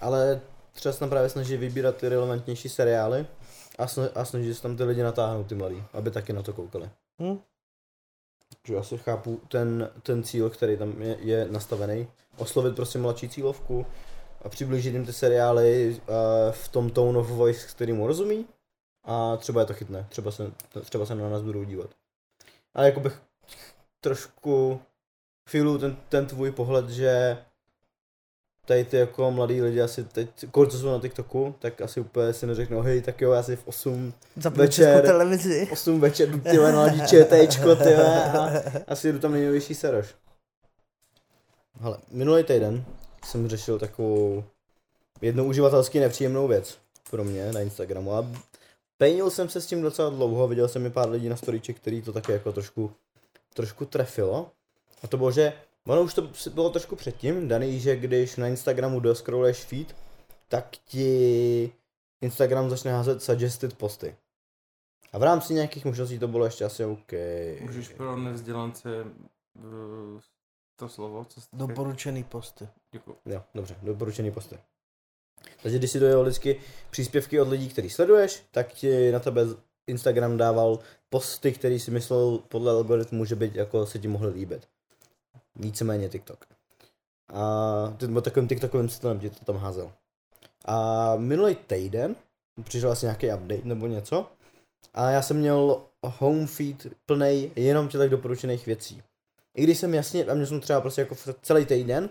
ale třeba se tam právě snaží vybírat ty relevantnější seriály a snaží se tam ty lidi natáhnout, ty mladí, aby taky na to koukali. Hm? Že já si chápu ten, ten cíl, který tam je, je nastavený, oslovit prostě mladší cílovku a přiblížit jim ty seriály uh, v tom tone of voice, který mu rozumí a třeba je to chytne, třeba se, třeba se na nás budou dívat. Ale jako bych trošku feelu ten, ten tvůj pohled, že tady ty jako mladí lidi asi teď, kolik co jsou na TikToku, tak asi úplně si neřeknou, hej, tak jo, já si v 8 Zapnu večer- televizi. 8 večer jdu tyhle naladí ČTčko, tyhle, a asi jdu tam nejnovější seroš. Hele, minulý týden jsem řešil takovou jednu uživatelsky nepříjemnou věc pro mě na Instagramu a pejnil jsem se s tím docela dlouho, viděl jsem i pár lidí na storyček, který to také jako trošku, trošku trefilo. A to bylo, že ono už to bylo trošku předtím, daný, že když na Instagramu doscrolluješ feed, tak ti Instagram začne házet suggested posty. A v rámci nějakých možností to bylo ještě asi OK. Můžeš pro nevzdělance uh, to slovo, co jste Doporučený posty. Děkuji. Jo, dobře, doporučený posty. Takže když si dojel vždycky příspěvky od lidí, který sleduješ, tak ti na tebe Instagram dával posty, který si myslel podle algoritmu, že by jako se ti mohly líbit. Víceméně TikTok. A byl takovým TikTokovým stylem ti to tam házel. A minulý týden přišel asi nějaký update nebo něco a já jsem měl home feed plný jenom těch doporučených věcí. I když jsem jasně, a měl jsem třeba prostě jako celý týden,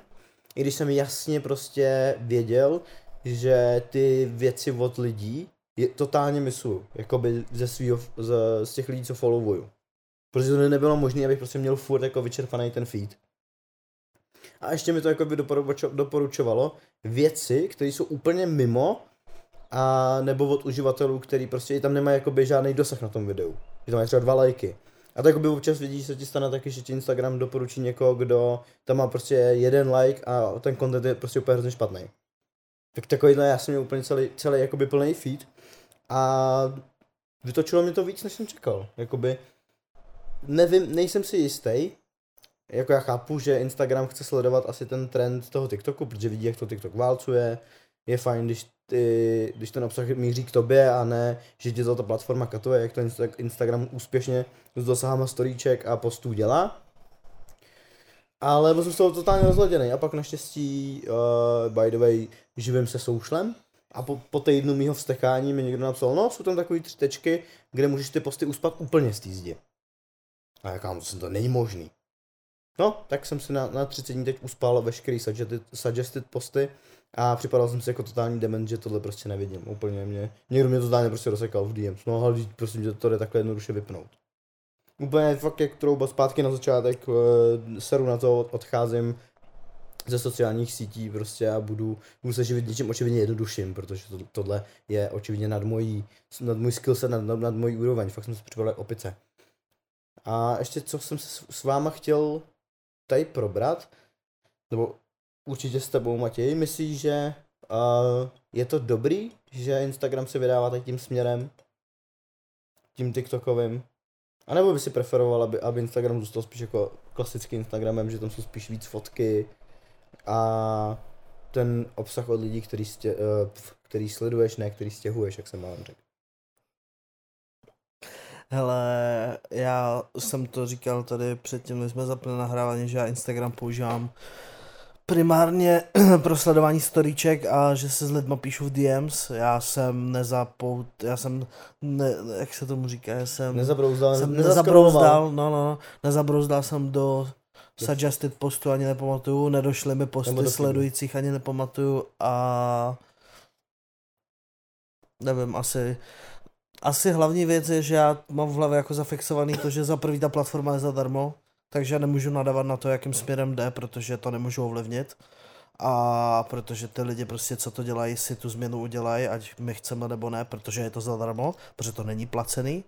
i když jsem jasně prostě věděl, že ty věci od lidí je, totálně misuju, jakoby ze svýho, z, z těch lidí, co followuju. Protože to nebylo možné, abych prostě měl furt jako vyčerpaný ten feed. A ještě mi to jako by doporučovalo věci, které jsou úplně mimo a nebo od uživatelů, který prostě tam nemají jakoby žádný dosah na tom videu. Že tam mají třeba dva lajky. A tak by občas vidíš, že se ti stane taky, že ti Instagram doporučí někoho, kdo tam má prostě jeden like a ten content je prostě úplně hrozně špatný. Tak takovýhle já jsem měl úplně celý, celý jakoby plný feed a vytočilo mě to víc, než jsem čekal. Jakoby nevím, nejsem si jistý, jako já chápu, že Instagram chce sledovat asi ten trend toho TikToku, protože vidí, jak to TikTok válcuje, je fajn, když, ty, když ten obsah míří k tobě a ne, že ti to ta platforma katuje, jak to Insta- Instagram úspěšně s dosahama storíček a postů dělá. Ale byl jsem z toho totálně rozladěný a pak naštěstí, uh, by the way, živím se soušlem a po, po týdnu mýho vstekání mi někdo napsal, no jsou tam takový tři tečky, kde můžeš ty posty uspat úplně z té zdi. A já kámo, to, to není možný. No, tak jsem si na, na 30 dní teď uspal veškerý suggested, suggested posty a připadal jsem si jako totální dement, že tohle prostě nevidím. Úplně mě, někdo mě to totálně prostě rozsekal v DM. No ale prosím, že to jde takhle jednoduše vypnout. Úplně fakt jak trouba zpátky na začátek, eh, seru na to, odcházím ze sociálních sítí prostě a budu, budu se živit něčím očividně jednodušším, protože to, tohle je očividně nad mojí, nad můj skillset, nad, nad, nad mojí úroveň, fakt jsem se připadal opice. A ještě co jsem se s, s váma chtěl tady probrat, nebo určitě s tebou Matěj, myslíš, že uh, je to dobrý, že Instagram se vydává tak tím směrem, tím TikTokovým? A nebo by si preferoval, aby, aby Instagram zůstal spíš jako klasickým Instagramem, že tam jsou spíš víc fotky a ten obsah od lidí, který, stě, uh, který sleduješ, ne který stěhuješ, jak jsem vám řekl. Hele, já jsem to říkal tady předtím, než jsme zapli nahrávání, že já Instagram používám primárně pro sledování storíček a že se s lidma píšu v DMs. Já jsem nezapout, já jsem, ne, jak se tomu říká, já jsem, Nezabrouzdal, jsem nezabrouzdal, no, no, nezabrouzdal jsem do suggested postu, ani nepamatuju, nedošly mi Nebo posty feedu. sledujících, ani nepamatuju a nevím, asi asi hlavní věc je, že já mám v hlavě jako zafixovaný to, že za prvý ta platforma je zadarmo, takže já nemůžu nadávat na to, jakým směrem jde, protože to nemůžu ovlivnit. A protože ty lidi prostě, co to dělají, si tu změnu udělají, ať my chceme nebo ne, protože je to zadarmo, protože to není placený.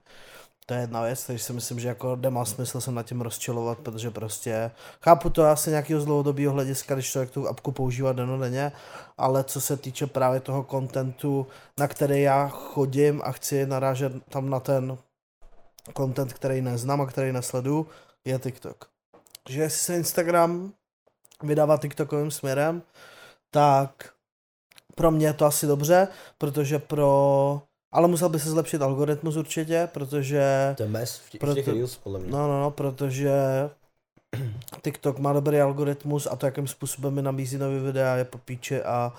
To je jedna věc, takže si myslím, že jako nemá smysl se nad tím rozčilovat, protože prostě chápu to asi nějakého z dlouhodobého hlediska, když člověk tu apku používá denodenně, ale co se týče právě toho kontentu, na který já chodím a chci narážet tam na ten content, který neznám a který nesledu, je TikTok. Že jestli se Instagram vydává TikTokovým směrem, tak pro mě je to asi dobře, protože pro... Ale musel by se zlepšit algoritmus určitě, protože... To je mes v těch, Proto- v těch reels, podle mě. No, no, no, protože TikTok má dobrý algoritmus a to, jakým způsobem mi nabízí nový videa, je po píči a,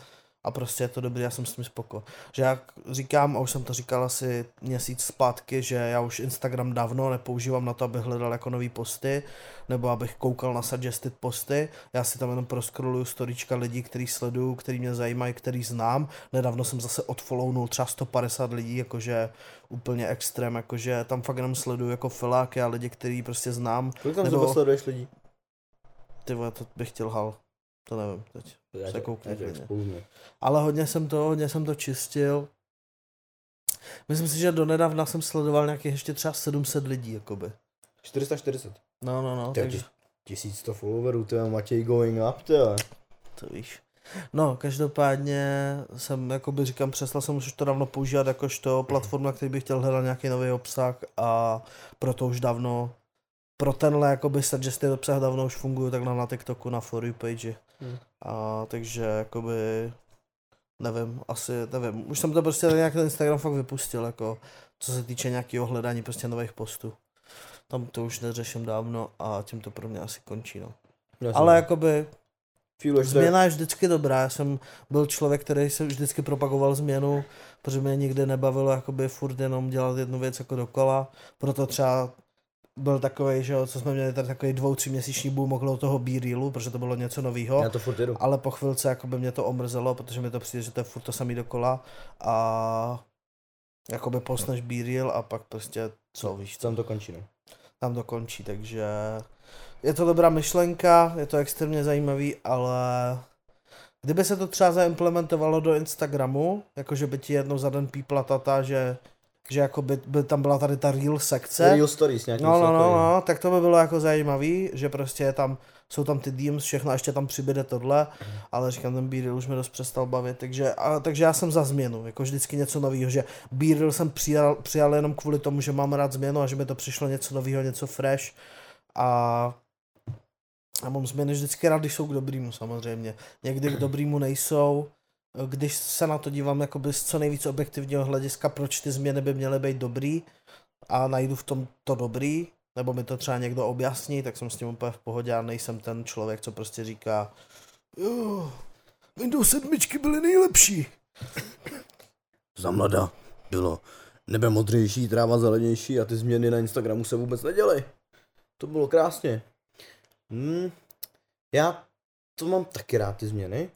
a prostě je to dobrý, já jsem s tím spoko. Že jak říkám, a už jsem to říkal asi měsíc zpátky, že já už Instagram dávno nepoužívám na to, abych hledal jako nový posty, nebo abych koukal na suggested posty. Já si tam jenom proskroluju storíčka lidí, který sleduju, který mě zajímají, který znám. Nedávno jsem zase odfollownul třeba 150 lidí, jakože úplně extrém, jakože tam fakt jenom sleduju jako filáky a lidi, který prostě znám. Kolik tam nebo- sleduješ lidí? Ty vole, to bych chtěl hal. To nevím teď. Já Se koukni. Ale hodně jsem to, hodně jsem to čistil. Myslím si, že donedávna jsem sledoval nějakých ještě třeba 700 lidí, jakoby. 440. No, no, no, Ty, takže 1100 followerů, to je Matěj going up, ty jo. to víš. No, každopádně jsem, jakoby říkám, přestal jsem už to dávno používat jakožto platformu, na který bych chtěl hledat nějaký nový obsah a proto už dávno, pro tenhle jakoby suggested obsah dávno už funguju takhle na TikToku, na For You page. Hmm. A takže jakoby, nevím, asi, nevím, už jsem to prostě nějak ten Instagram fakt vypustil, jako, co se týče nějakého hledání prostě nových postů. Tam to už neřeším dávno a tím to pro mě asi končí, no. Jsem- Ale jakoby, to- Změna je vždycky dobrá, já jsem byl člověk, který se vždycky propagoval změnu, protože mě nikdy nebavilo jakoby furt jenom dělat jednu věc jako dokola, proto třeba byl takový, že jo, co jsme měli tady takový dvou, tři měsíční boom okolo toho B-reelu, protože to bylo něco nového. Já to furt jedu. Ale po chvilce jakoby mě to omrzelo, protože mi to přijde, že to je furt to samý dokola a jakoby posneš B-reel a pak prostě co víš, Tam to končí, no. tam to končí, takže je to dobrá myšlenka, je to extrémně zajímavý, ale kdyby se to třeba zaimplementovalo do Instagramu, jakože by ti jednou za den pípla tata, že, že jako by, by tam byla tady ta real sekce, Real stories nějaký. no, no, no, no, tak to by bylo jako zajímavý, že prostě je tam, jsou tam ty DMs, všechno, a ještě tam přibyde tohle, ale říkám, ten b už mi dost přestal bavit, takže, a, takže já jsem za změnu, jako vždycky něco nového, že b jsem přijal, přijal jenom kvůli tomu, že mám rád změnu a že mi to přišlo něco nového, něco fresh a a mám změny vždycky rád, když jsou k dobrýmu samozřejmě. Někdy k dobrýmu nejsou, když se na to dívám jakoby z co nejvíc objektivního hlediska, proč ty změny by měly být dobrý a najdu v tom to dobrý, nebo mi to třeba někdo objasní, tak jsem s tím úplně v pohodě a nejsem ten člověk, co prostě říká jo, Windows 7 byly nejlepší. Za mlada bylo nebe modřejší, tráva zelenější a ty změny na Instagramu se vůbec neděly. To bylo krásně. Hmm, já to mám taky rád ty změny,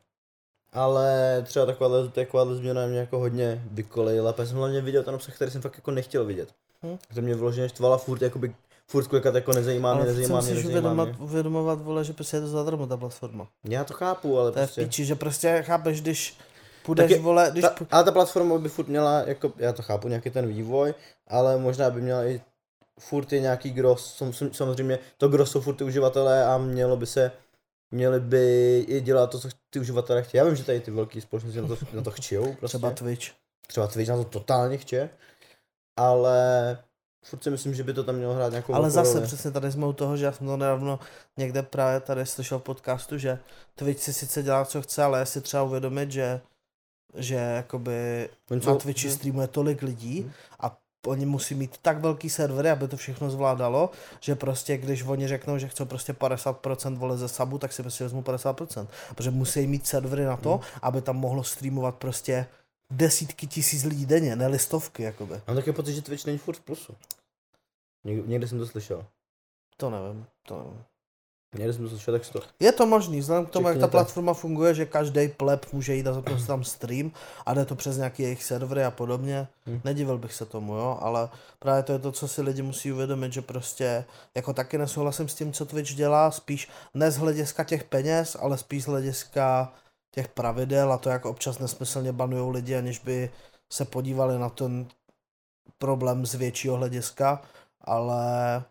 ale třeba takováhle, takováhle změna mě jako hodně vykolejila, protože jsem hlavně viděl ten obsah, který jsem fakt jako nechtěl vidět. Hm. To mě vyloženě štvala furt, jakoby furt klikat jako nezajímá mě, nezajímá mě, nezajímá uvědomovat, mě. uvědomovat, vole, že prostě je to zadarmo ta platforma. Já to chápu, ale To je v prostě... píči, že prostě chápeš, když půjdeš, je- vole, když Ta, ale ta platforma by furt měla, jako, já to chápu, nějaký ten vývoj, ale možná by měla i furt je nějaký gros, sam- sam- samozřejmě to gros jsou furt ty uživatelé a mělo by se, měli by i dělat to, co ty uživatelé chtějí. Já vím, že tady ty velké společnosti na to, na to chtějou, prostě. třeba Twitch. třeba Twitch na to totálně chce, ale furt si myslím, že by to tam mělo hrát nějakou Ale zase roli. přesně tady jsme u toho, že já jsem to nedávno někde právě tady slyšel v podcastu, že Twitch si sice dělá, co chce, ale je si třeba uvědomit, že že jakoby Oni na jsou- Twitchi hm. streamuje tolik lidí Hm. a oni musí mít tak velký servery, aby to všechno zvládalo, že prostě když oni řeknou, že chcou prostě 50% vole ze subu, tak si prostě vezmu 50%. Protože musí mít servery na to, Hm. aby tam mohlo streamovat prostě desítky tisíc lidí denně, ne listovky, jakoby. Mám taky pocit, že Twitch není furt v plusu. Někde, někde jsem to slyšel. To nevím, to nevím. Někde jsem to slyšel, tak to... Je to možný, vzhledem k tomu, jak ta platforma funguje, že každý pleb může jít a si tam stream a jde to přes nějaký jejich servery a podobně. Hm. Nedivil bych se tomu, jo, ale právě to je to, co si lidi musí uvědomit, že prostě jako taky nesouhlasím s tím, co Twitch dělá, spíš ne z hlediska těch peněz, ale spíš z hlediska těch pravidel a to, jak občas nesmyslně banují lidi, aniž by se podívali na ten problém z většího hlediska, ale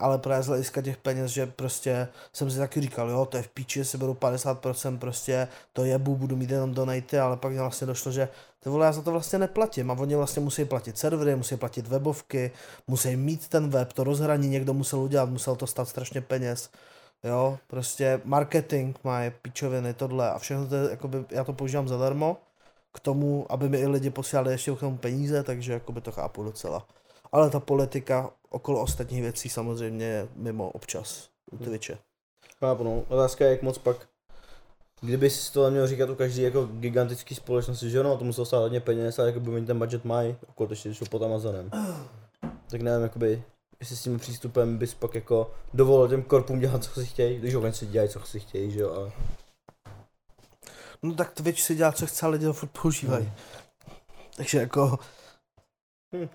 ale právě z hlediska těch peněz, že prostě jsem si taky říkal, jo, to je v píči, si beru 50%, prostě to jebu, budu mít jenom donaty, ale pak mě vlastně došlo, že ty vole, já za to vlastně neplatím a oni vlastně musí platit servery, musí platit webovky, musí mít ten web, to rozhraní někdo musel udělat, musel to stát strašně peněz. Jo, prostě marketing má je pičoviny, tohle a všechno to je, jakoby, já to používám zadarmo k tomu, aby mi i lidi posílali ještě k tomu peníze, takže jakoby to chápu docela. Ale ta politika okolo ostatních věcí samozřejmě mimo občas u Twitche. Chápu, no. Otázka je, jak moc pak Kdyby si to měl říkat u každý jako gigantický společnosti, že no, to muselo stát hodně peněz a jakoby oni ten budget mají, okolo to ještě šlo pod Amazonem. Tak nevím, jakoby, jestli s tím přístupem bys pak jako dovolil těm korpům dělat, co si chtějí, když oni si dělají, co si chtějí, že jo, ale No tak Twitch si dělá, co chce, ale lidi to furt používají. Hmm. Takže jako... Hmm.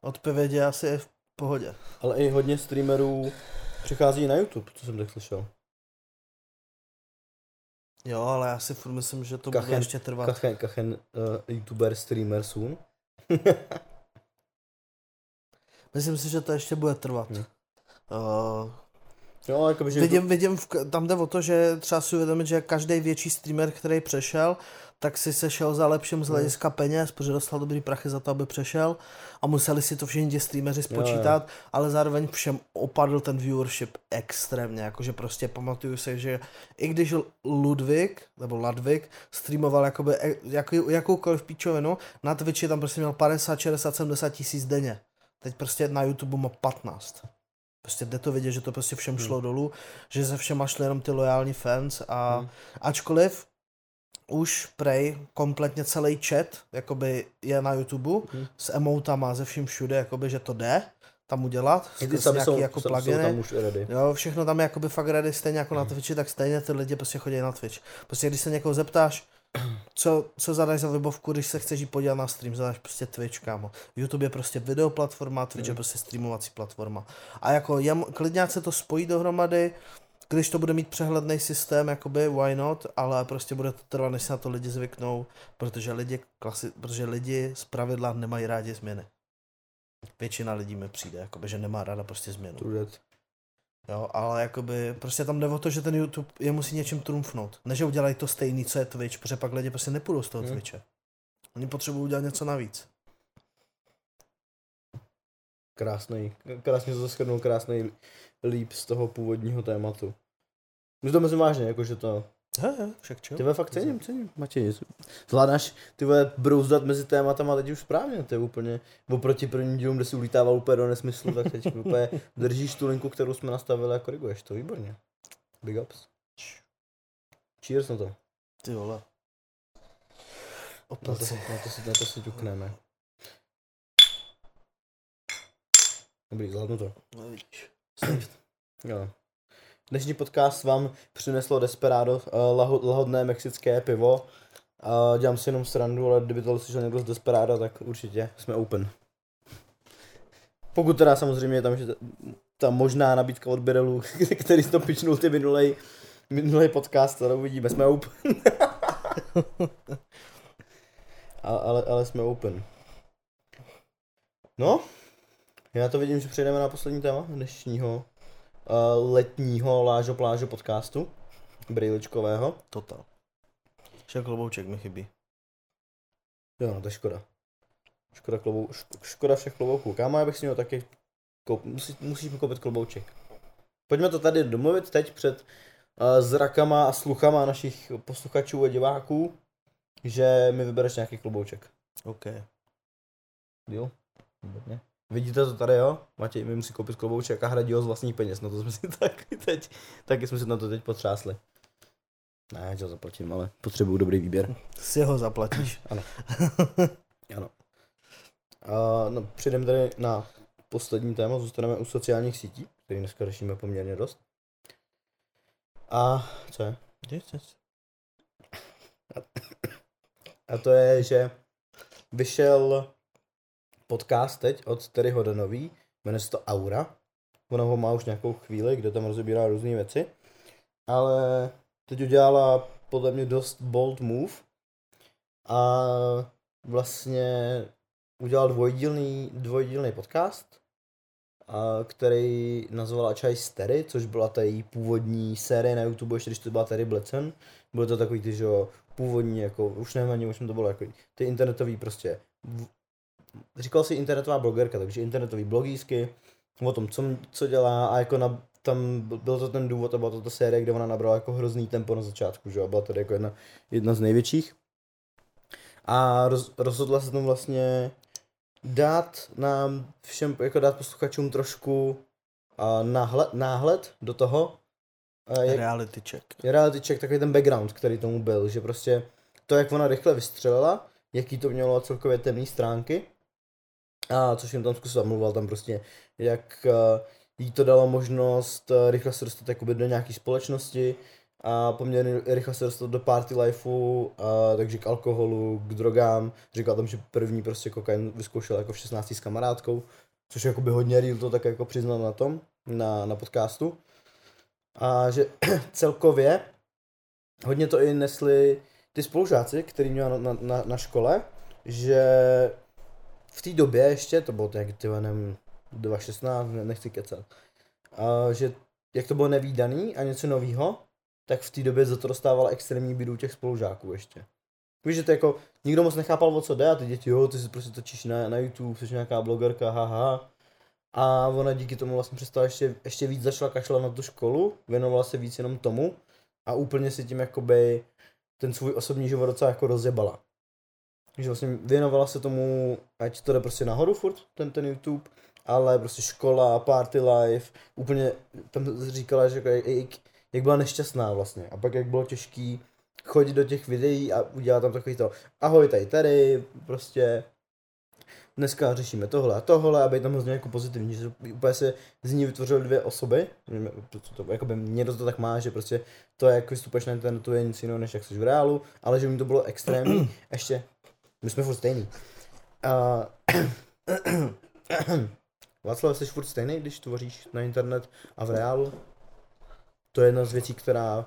Odpověď je asi v pohodě. Ale i hodně streamerů přichází na YouTube, co jsem tak slyšel. Jo, ale já si furt myslím, že to bude Kachen- ještě trvat. Kachen, kachen uh, YouTuber, streamer soon. Myslím si, že to ještě bude trvat. Hmm. Uh, Jo, jakoby, že vidím, vidím, v, tam jde o to, že třeba si uvědomit, že každý větší streamer, který přešel, tak si sešel za lepším z Hmm. hlediska peněz, protože dostal dobrý prachy za to, aby přešel a museli si to všichni ti streameři spočítat, ale zároveň všem opadl ten viewership extrémně, jakože prostě pamatuju se, že i když Ludvík, nebo Ladvik, streamoval jakoby, e- jaký, jakoukoliv píčovinu, na Twitchi tam prostě měl 50, 60, 70 tisíc denně. Teď prostě na YouTube má 15. Prostě jde to vidět, že to prostě všem šlo dolů, že ze všema šli jenom ty lojální fans a Hmm. ačkoliv už prej kompletně celý chat jakoby je na YouTube Hmm. s emotama ze vším všude, jakoby, že to jde tam udělat, skrz nějaký jsou, jako jsou pluginy. tam už i ready. Jo, všechno tam je jakoby fakt ready, stejně jako na Twitchi, tak stejně ty lidi prostě chodí na Twitch. Prostě když se někoho zeptáš, co, co zadáš za webovku, když se chceš jít podívat na stream, zadáš prostě Twitch, kámo. YouTube je prostě video platforma, Twitch je Hmm. prostě streamovací platforma. A jako je, klidně se to spojí dohromady, když to bude mít přehledný systém, jakoby why not, ale prostě bude to trvat, než se na to lidi zvyknou, protože lidi, klasi, protože lidi z pravidla nemají rádi změny. Většina lidí mi přijde, jakoby, že nemá ráda prostě změnu. Jo, ale jakoby, prostě tam jde o to, že ten YouTube je musí něčím trumfnout. Ne, že udělají to stejný, co je Twitch, protože pak lidi prostě nepůjdou z toho Hmm. Twitche. Oni potřebují udělat něco navíc. Krásný, krásně to shrnul, krásný líp z toho původního tématu. Myslím to myslím vážně, jakože to, He, he, však čo? ty fakt cením, cením, Matěj, zvládáš ty vole brouzdat mezi tématama teď už správně, to je úplně oproti prvním dílům, kde si ulítával úplně do nesmyslu, tak teď úplně držíš tu linku, kterou jsme nastavili a koriguješ to, výborně. Big ups. Cheers na to. Ty vole. Na to, Opět. na to, si, na to si ťukneme. Dobrý, zvládnu to. No vidíš. Jo. Dnešní podcast vám přineslo Desperado, uh, laho, lahodné mexické pivo. Uh, dělám si jenom srandu, ale kdyby to slyšel někdo z Desperado, tak určitě jsme open. Pokud teda samozřejmě je tam že ta, ta možná nabídka od Birelu, který to pičnul ty minulej, minulej podcast, ale uvidíme, jsme open. A, ale, ale jsme open. No, já to vidím, že přejdeme na poslední téma dnešního uh, letního Lážo Plážo podcastu. Brýličkového. Total. Však klobouček mi chybí. Jo, no to je škoda. Škoda, klobou, šk- škoda všech klobouků. Kámo, já bych si měl taky, koup, musí, musíš mi koupit klobouček. Pojďme to tady domluvit teď před uh, zrakama a sluchama našich posluchačů a diváků, že mi vybereš nějaký klobouček. OK. Deal? Výborně. Vidíte to tady, jo? Matěj mi musí koupit klobouček a hradí ho z vlastních peněz, no to jsme si taky teď, taky jsme si na to teď potřásli. Ne, já to zaplatím, ale potřebuju dobrý výběr. Si ho zaplatíš. Ano. A no, přijdeme tady na poslední téma, zůstaneme u sociálních sítí, který dneska řešíme poměrně dost. A co je? A to je, že vyšel podcast teď od Terry Hodanový, jmenuje se to Aura. Ona ho má už nějakou chvíli, kde tam rozebírá různé věci. Ale teď udělala podle mě dost bold move. A vlastně udělal dvojdílný, dvojdílný podcast, a který nazvala Chai Terry, což byla ta její původní série na YouTube, ještě když to byla Terry Blitzen. Bylo to takový ty, že původní, jako, už nevím ani, čem to bylo, jako ty internetový prostě, říkal si internetová blogerka, takže internetový blogísky, o tom, co, co dělá a jako na, tam byl to ten důvod a byla to ta série, kde ona nabrala jako hrozný tempo na začátku, že a byla tady jako jedna, jedna z největších. A roz, rozhodla se tam vlastně dát nám všem, jako dát posluchačům trošku a náhled, náhled do toho, a jak, Reality check. reality check, takový ten background, který tomu byl, že prostě to, jak ona rychle vystřelila, jaký to mělo celkově temné stránky, a což jim tam zkusil, mluvil tam prostě, jak uh, jí to dalo možnost uh, rychle se dostat jakoby do nějaké společnosti a poměrně rychle se dostat do party lifeu, a takže k alkoholu, k drogám. Říkal tam, že první prostě kokain vyzkoušel jako v 16 s kamarádkou, což jakoby hodně real to tak jako přiznal na tom, na, na podcastu. A že celkově hodně to i nesli ty spolužáci, který měl na, na, na škole, že v té době ještě, to bylo tak, ty nevím, 2016, ne- nechci kecat, a že jak to bylo nevýdaný a něco novýho, tak v té době za to dostával extrémní bídu těch spolužáků ještě. Víš, že to jako, nikdo moc nechápal, o co jde a ty děti, jo, ty si prostě točíš na, na YouTube, jsi nějaká blogerka, haha. A ona díky tomu vlastně přestala ještě, ještě víc začala kašlat na tu školu, věnovala se víc jenom tomu a úplně si tím jakoby ten svůj osobní život docela jako rozjebala. Takže vlastně věnovala se tomu, ať to jde prostě nahoru furt, ten, ten YouTube, ale prostě škola, party life, úplně tam říkala, že jako jak, jak, jak byla nešťastná vlastně. A pak jak bylo těžký chodit do těch videí a udělat tam takový to, ahoj tady tady, prostě dneska řešíme tohle a tohle, aby tam hrozně jako pozitivní, že úplně se z ní vytvořily dvě osoby, to, to, to, mě to tak má, že prostě to, jak vystupuješ na internetu, je nic jiného, než jak jsi v reálu, ale že mi to bylo extrémní, ještě, my jsme furt stejný. A... Václav, jsi furt stejný, když tvoříš na internet a v reálu? To je jedna z věcí, která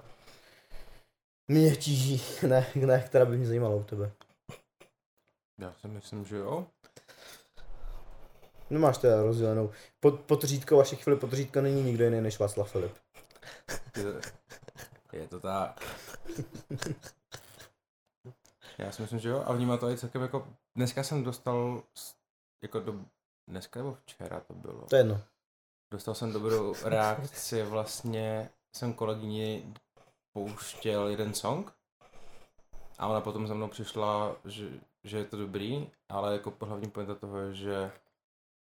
mě tíží, ne, ne, která by mě zajímala u tebe. Já si myslím, že jo. Nemáš teda rozdělenou. Pod, pod řídkou vaše chvíli pod řídka není nikdo jiný než Václav Filip. Je, je to tak. Já si myslím, že jo, a vnímá to i celkem jako, dneska jsem dostal, jako do, dneska nebo včera to bylo, To je jedno. dostal jsem dobrou reakci, vlastně jsem kolegyni pouštěl jeden song a ona potom za mnou přišla, že, že je to dobrý, ale jako hlavní pointa toho je, že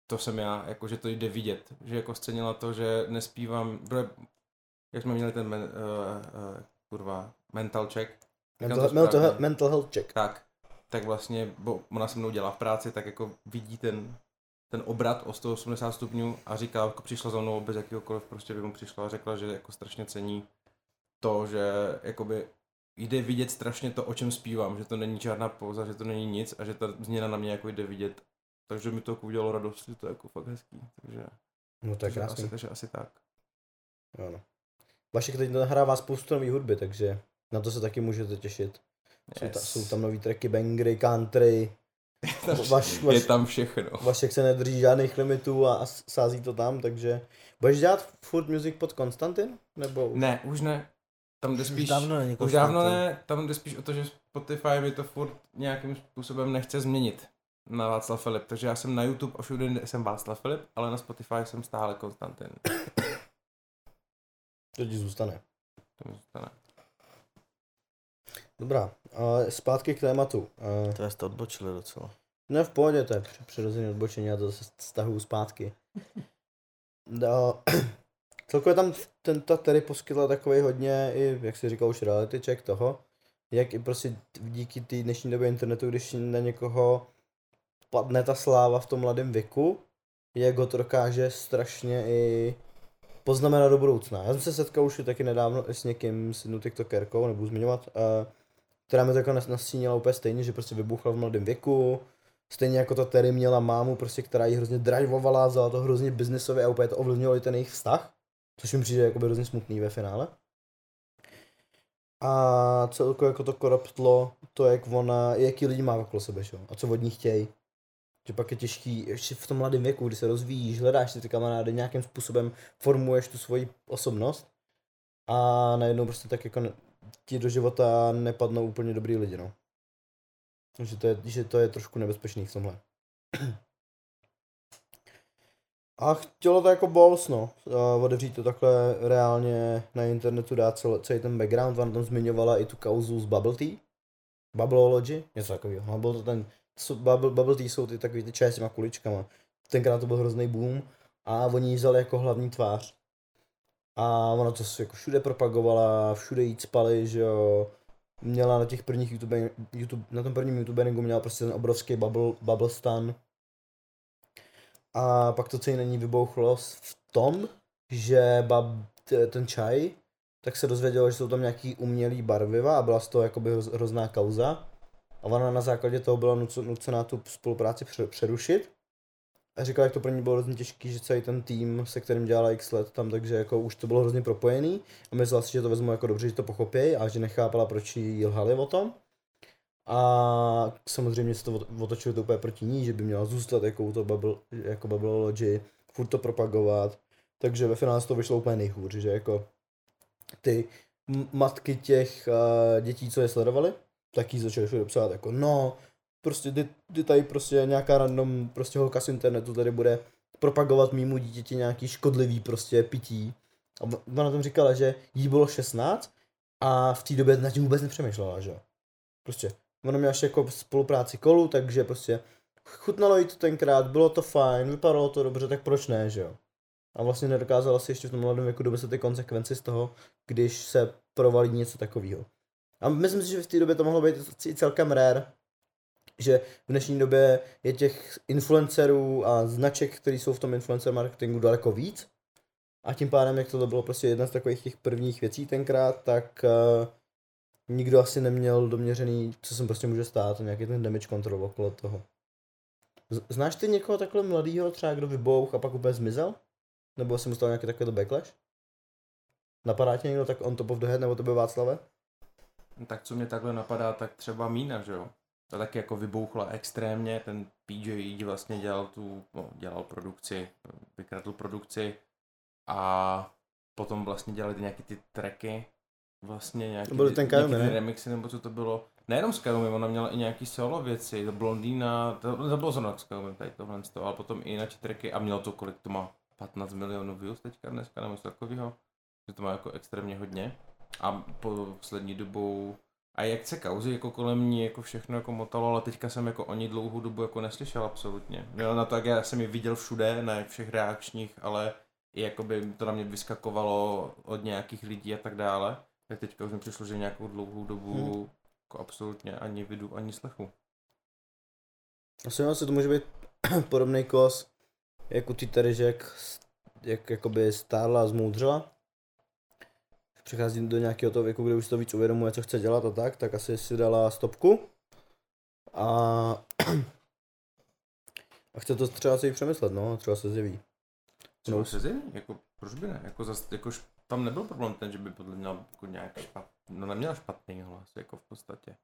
to jsem já, jako že to jde vidět, že jako scenila to, že nespívám, protože jak jsme měli ten men, uh, uh, kurva, mental check, Mental, to mental, správně. mental health check. tak, tak vlastně, bo ona se mnou dělá v práci, tak jako vidí ten, ten obrat o 180 stupňů a říká, jako přišla za mnou bez jakýhokoliv prostě by mu přišla a řekla, že jako strašně cení to, že jakoby jde vidět strašně to, o čem zpívám, že to není žádná pouza, že to není nic a že ta změna na mě jako jde vidět. Takže mi to jako udělalo radost, že to je jako fakt hezký. Takže, No to je krásný. asi, takže asi tak. Ano. Vašek teď nahrává spoustu nový hudby, takže na to se taky můžete těšit. Jsou, ta, jsou tam nový tracky, bangry, country. Vaš, je vaš, tam všechno. Vašek se nedrží žádných limitů a, a sází to tam, takže... Budeš dělat furt music pod Konstantin? Nebo... Ne, už ne. Tam jde Už spíš... dávno není Už dávno ne, tam jde spíš o to, že Spotify mi to furt nějakým způsobem nechce změnit. na Václav Filip, takže já jsem na YouTube a všude jsem Václav Filip, ale na Spotify jsem stále Konstantin. To ti zůstane. To mi zůstane. Dobrá, a zpátky k tématu. A To jste odbočili docela. Ne, v pohodě, to je při- přirozené odbočení, já to zase stahuju zpátky. No, celkově tam ten, ta Terry poskytla takový hodně, i, jak si říkal, už reality check toho, jak i prostě díky té dnešní době internetu, když na někoho padne ta sláva v tom mladém věku, jak ho to dokáže strašně i poznamenat do budoucna. Já jsem se setkal už taky nedávno s někým, s jednou tiktokerkou, nebudu zmiňovat, a, která mi to jako nas- nastínila úplně stejně, že prostě vybuchla v mladém věku, Stejně jako ta Terry měla mámu, prostě, která ji hrozně driveovala, vzala to hrozně biznisově a úplně to ovlivnilo i ten jejich vztah, což mi přijde jako hrozně smutný ve finále. A celkově jako to koruptlo to, jak ona, jaký lidi má okolo sebe, jo, a co od ní chtějí. Že pak je těžký, ještě v tom mladém věku, kdy se rozvíjíš, hledáš si ty kamarády, nějakým způsobem formuješ tu svoji osobnost a najednou prostě tak jako ti do života nepadnou úplně dobrý lidi, no. Že to je, že to je trošku nebezpečný v tomhle. A chtělo to jako balls, no. A otevřít to takhle reálně na internetu, dát celý, celý ten background. Ona tam zmiňovala i tu kauzu z Bubble Tea. Bubbleology, něco takového. No, byl to ten, bubble, bubble Tea jsou ty takový ty čaje s těma kuličkama. Tenkrát to byl hrozný boom a oni ji vzali jako hlavní tvář. A ona to jako všude propagovala, všude jí spali, že jo. Měla na těch prvních YouTube, YouTube na tom prvním YouTuberingu měla prostě ten obrovský bubble, bubble stan. A pak to celé na ní vybouchlo v tom, že bab, ten čaj, tak se dozvědělo, že jsou tam nějaký umělý barviva a byla z toho jakoby hroz, hrozná kauza. A ona na základě toho byla nuce- nucená tu spolupráci pře- přerušit. A říkala, jak to pro ní bylo hrozně těžký, že celý ten tým, se kterým dělala x let tam, takže jako už to bylo hrozně propojený a myslela si, že to vezmu jako dobře, že to pochopí a že nechápala, proč jí lhali o tom. A samozřejmě se to ot- otočilo to úplně proti ní, že by měla zůstat jako to bubble, jako bubbleology, furt to propagovat. Takže ve finále toho vyšlo úplně nejhůř, že jako ty matky těch uh, dětí, co je sledovali, tak jí začaly psát jako no, prostě ty, ty tady prostě nějaká random prostě holka z internetu tady bude propagovat mýmu dítěti nějaký škodlivý prostě pití. A ona tam říkala, že jí bylo 16 a v té době nad tím vůbec nepřemýšlela, že. Prostě ona měla ještě jako spolupráci kolu, takže prostě chutnalo jí to tenkrát, bylo to fajn, vypadalo to dobře, tak proč ne, že jo. A vlastně nedokázala si ještě v tom mladém věku domyslet ty konsekvence z toho, když se provalí něco takového. A myslím si, že v té době to mohlo být celkem rare, že v dnešní době je těch influencerů a značek, které jsou v tom influencer marketingu daleko víc. A tím pádem, jak to bylo prostě jedna z takových těch prvních věcí tenkrát, tak uh, nikdo asi neměl doměřený, co se prostě může stát, nějaký ten damage control okolo toho. Znáš ty někoho takhle mladýho, třeba kdo vybouch a pak úplně zmizel? Nebo se mu nějaký takový backlash? Napadá tě někdo tak on top of the head, nebo to byl Václave? Tak co mě takhle napadá, tak třeba Mína, že jo? Ta taky jako vybouchla extrémně, ten PJ vlastně dělal tu, no, dělal produkci, vykradl produkci a potom vlastně dělali ty nějaký ty tracky, vlastně nějaký, To byly ty- ten nějaký Kayumi, ty ne? remixy, nebo co to bylo. Nejenom s Kayumi, ona měla i nějaký solo věci, to Blondýna, to, to bylo zrovna s Kayumi, tady tohle, z toho, ale potom i jinak tracky a mělo to kolik to má, 15 milionů views teďka dneska, nebo něco takového, že to má jako extrémně hodně. A po poslední dobou a jak se kauzy jako kolem ní jako všechno jako motalo, ale teďka jsem jako o ní dlouhou dobu jako neslyšel absolutně. Jo, na to, jak já jsem ji viděl všude, na všech reakčních, ale i jakoby to na mě vyskakovalo od nějakých lidí a tak dále. Tak teďka už mi přišlo, že nějakou dlouhou dobu Hmm. jako absolutně ani vidu, ani slechu. Asi asi to může být podobný kos, jako ty tady, že jak, jak jakoby stárla a zmoudřela. Přichází do nějakého toho věku, kde už to víc uvědomuje, co chce dělat a tak, tak asi si dala stopku. A, a chce to třeba si přemyslet, no, třeba se zjeví. Co No. se zjeví? Jako, proč by ne? Jako, zas, jako tam nebyl problém ten, že by podle mě jako nějak špat, no neměla špatný hlas, jako v podstatě.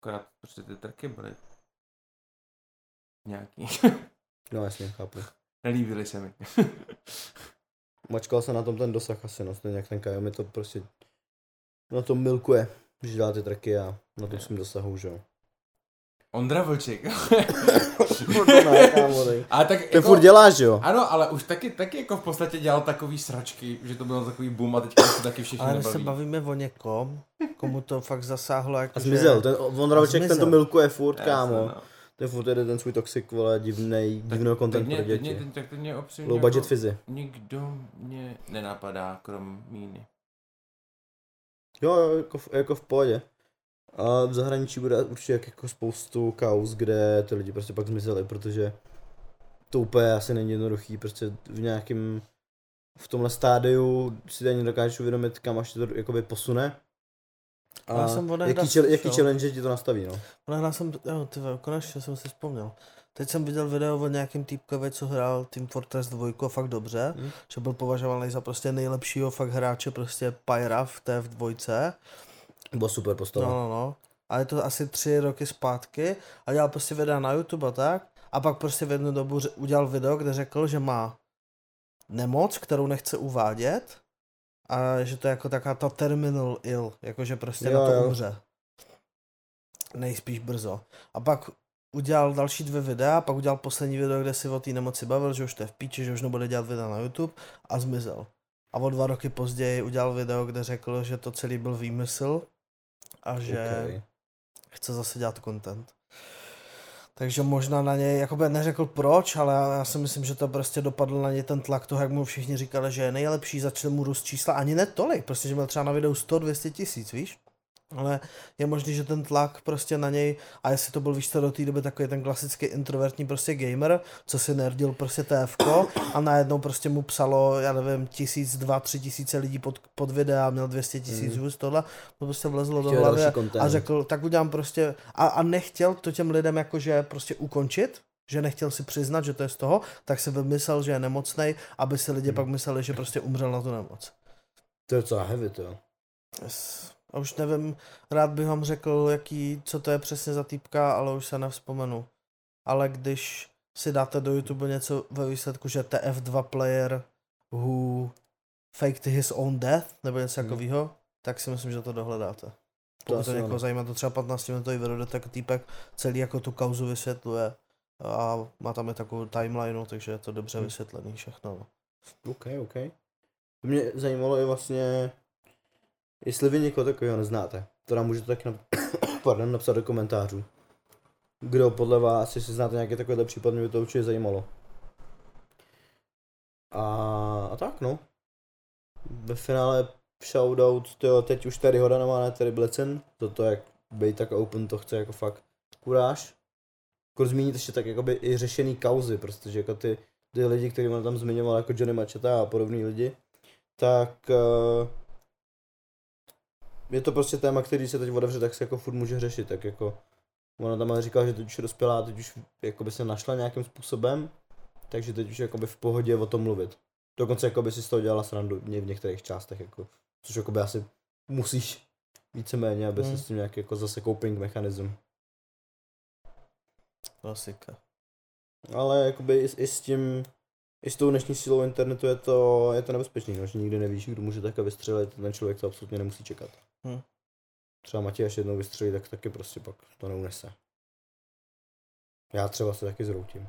Akorát prostě ty tracky byly nějaký. No jasně, chápu. Nelíbily se mi. Mačkal se na tom ten dosah asi, no, stejně jak ten Kajo mi to prostě na tom milkuje, že dělá ty tracky a na tom svým dosahu, že jo. Ondra Vlček. to ale tak Ten furt děláš, jo? Ano, ale už taky, taky jako v podstatě dělal takový sračky, že to bylo takový boom a teďka se taky všichni Ale my se bavíme o někom, komu to fakt zasáhlo jako A zmizel, ten Vondravček, ten to milkuje furt, Jasně, kámo. no. Ten furt jede ten svůj toxic, vole, divnej, divného content pro teď mě, děti. teď, teď mě opřejmě Low budget fizy. Nikdo mě nenapadá, krom míny. Jo, jo, jako, v- jako v pohodě. A v zahraničí bude určitě jak- jako spoustu kaus, kde ty lidi prostě pak zmizeli, protože to úplně asi není jednoduchý, prostě v nějakém v tomhle stádiu si ani dokážeš uvědomit, kam až to jakoby posune. A Já jsem odehrál jaký, čel, jaký challenge ti to nastaví, no. Odehrál jsem, jo, ty konečně jsem si vzpomněl. Teď jsem viděl video o nějakým týpkovi, co hrál Team Fortress 2 fakt dobře, Hmm. že byl považovaný za prostě nejlepšího fakt hráče prostě Pyra v té v dvojce. Bylo super No, postava. no, no. A je to asi tři roky zpátky a dělal prostě videa na YouTube a tak. A pak prostě v jednu dobu udělal video, kde řekl, že má nemoc, kterou nechce uvádět a že to je jako taková ta terminal ill, jakože prostě Jo, na to jo. umře. Nejspíš brzo. A pak udělal další dvě videa, pak udělal poslední video, kde si o té nemoci bavil, že už to je v píči, že už nebude dělat videa na YouTube a zmizel. A o dva roky později udělal video, kde řekl, že to celý byl výmysl a že Okay. chce zase dělat content. Takže možná na něj, jakoby neřekl proč, ale já, já si myslím, že to prostě dopadl na něj ten tlak toho, jak mu všichni říkali, že je nejlepší, začali mu růst čísla, ani ne tolik, prostě, že měl třeba na videu 100-200 tisíc, víš? Ale je možný, že ten tlak prostě na něj, a jestli to byl víš co do té doby takový ten klasický introvertní prostě gamer, co si nerdil prostě TFK a najednou prostě mu psalo, já nevím, tisíc, dva, tři tisíce lidí pod, pod videa, měl 200 tisíc Mm. tohle, to prostě vlezlo do Chtěl hlavy další content. a řekl, tak udělám prostě, a, a nechtěl to těm lidem jakože prostě ukončit, že nechtěl si přiznat, že to je z toho, tak si vymyslel, že je nemocnej, aby si lidi Hmm. pak mysleli, že prostě umřel na tu nemoc. To je docela heavy, to. Yes. A už nevím, rád bych vám řekl, jaký, co to je přesně za týpka, ale už se nevzpomenu. Ale když si dáte do YouTube něco ve výsledku, že TF2 player who faked his own death, nebo něco Hmm. takového, tak si myslím, že to dohledáte. Pokud to, asi někoho zajímá, to třeba 15 minutový video, tak týpek celý jako tu kauzu vysvětluje a má tam i takovou timeline, takže je to dobře Hmm. vysvětlený všechno. no. OK, OK. To mě zajímalo i vlastně, jestli vy někoho takového neznáte. To nám můžete taky nap- pardon, napsat do komentářů. Kdo podle vás, jestli znáte nějaký takovýhle případ, mě by to určitě zajímalo. A, a tak no. Ve finále shoutout, tyjo, teď už tady Hoda nemá, ne tady Blitzen. Toto jak být tak open, to chce jako fakt kuráž. Jako zmínit ještě tak jakoby i řešený kauzy, protože jako ty, ty lidi, který on tam zmiňoval, jako Johnny Macheta a podobný lidi, tak uh, je to prostě téma, který se teď otevře, tak se jako furt může řešit, tak jako ona tam ale říkala, že teď už je dospělá, teď už jakoby se našla nějakým způsobem, takže teď už jakoby v pohodě o tom mluvit. Dokonce jakoby si z toho dělala srandu v některých částech, jako, což jakoby asi musíš víceméně, aby Hmm. se s tím nějak jako zase coping mechanism. Klasika. Ale jakoby i, i s tím, i s tou dnešní sílou internetu je to, je to nebezpečný, no, že nikdy nevíš, kdo může takhle vystřelit, ten člověk to absolutně nemusí čekat. Hm. Třeba Matěj, až jednou vystřelí, tak taky prostě pak to neunese. Já třeba se taky zroutím.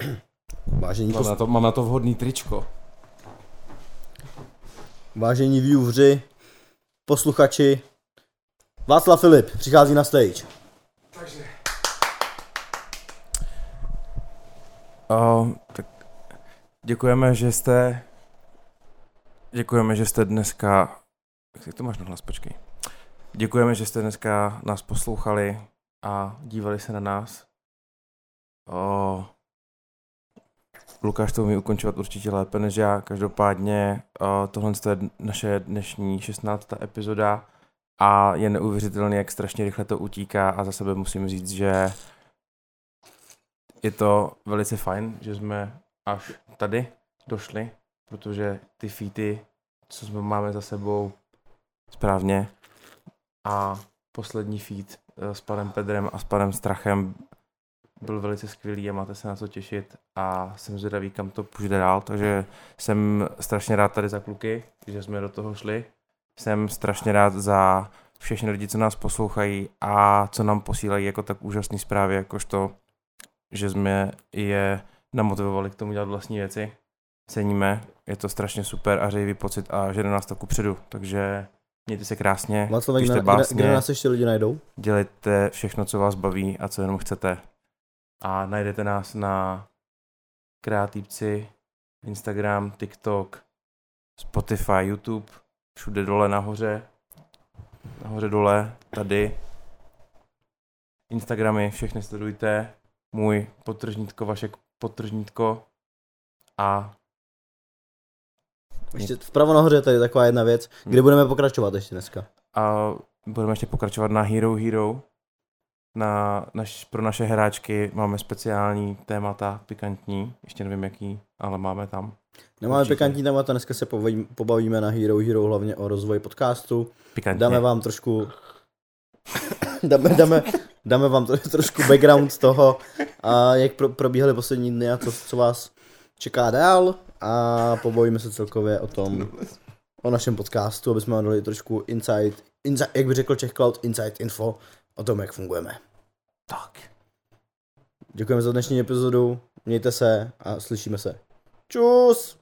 Vážení, Mám pos- na to, mám na to vhodný tričko. vážení viewři, posluchači, Václav Filip přichází na stage. Takže. O, tak děkujeme, že jste Děkujeme, že jste dneska jak to máš na hlas, počkej. Děkujeme, že jste dneska nás poslouchali a dívali se na nás. O, Lukáš to umí ukončovat určitě lépe než já. Každopádně o, tohle je naše dnešní 16. epizoda a je neuvěřitelné, jak strašně rychle to utíká a za sebe musím říct, že je to velice fajn, že jsme až tady došli, protože ty feety, co jsme máme za sebou správně a poslední feed eh, s panem Pedrem a s panem Strachem byl velice skvělý a máte se na co těšit a jsem zvědavý, kam to půjde dál, takže jsem strašně rád tady za kluky, že jsme do toho šli. Jsem strašně rád za všechny lidi, co nás poslouchají a co nám posílají jako tak úžasné zprávy, jakožto, že jsme je namotivovali k tomu dělat vlastní věci. Ceníme, je to strašně super a řejivý pocit a žene nás to kupředu, takže mějte se krásně, Václav, pište kde, kde nás ještě lidi najdou? dělejte všechno, co vás baví a co jenom chcete. A najdete nás na Kreativci, Instagram, TikTok, Spotify, YouTube, všude dole nahoře, nahoře dole, tady. Instagramy, všechny sledujte, můj potržnítko, Vašek potržnítko a Ještě vpravo nahoře je tady taková jedna věc, kde Hmm. budeme pokračovat ještě dneska. a budeme ještě pokračovat na Hero Hero. Na naš, pro naše hráčky máme speciální témata, pikantní, ještě nevím jaký, ale máme tam. Nemáme Určitě. pikantní témata, dneska se povím, pobavíme na Hero Hero hlavně o rozvoji podcastu. Pikantně. Dáme vám trošku... dáme, dáme, dáme vám tro, trošku background z toho, a jak pro, probíhaly poslední dny a co, co vás čeká dál a pobavíme se celkově o tom, o našem podcastu, aby jsme vám dali trošku insight, insight jak by řekl Czech Cloud, insight info o tom, jak fungujeme. Tak. Děkujeme za dnešní epizodu, mějte se a slyšíme se. Čus!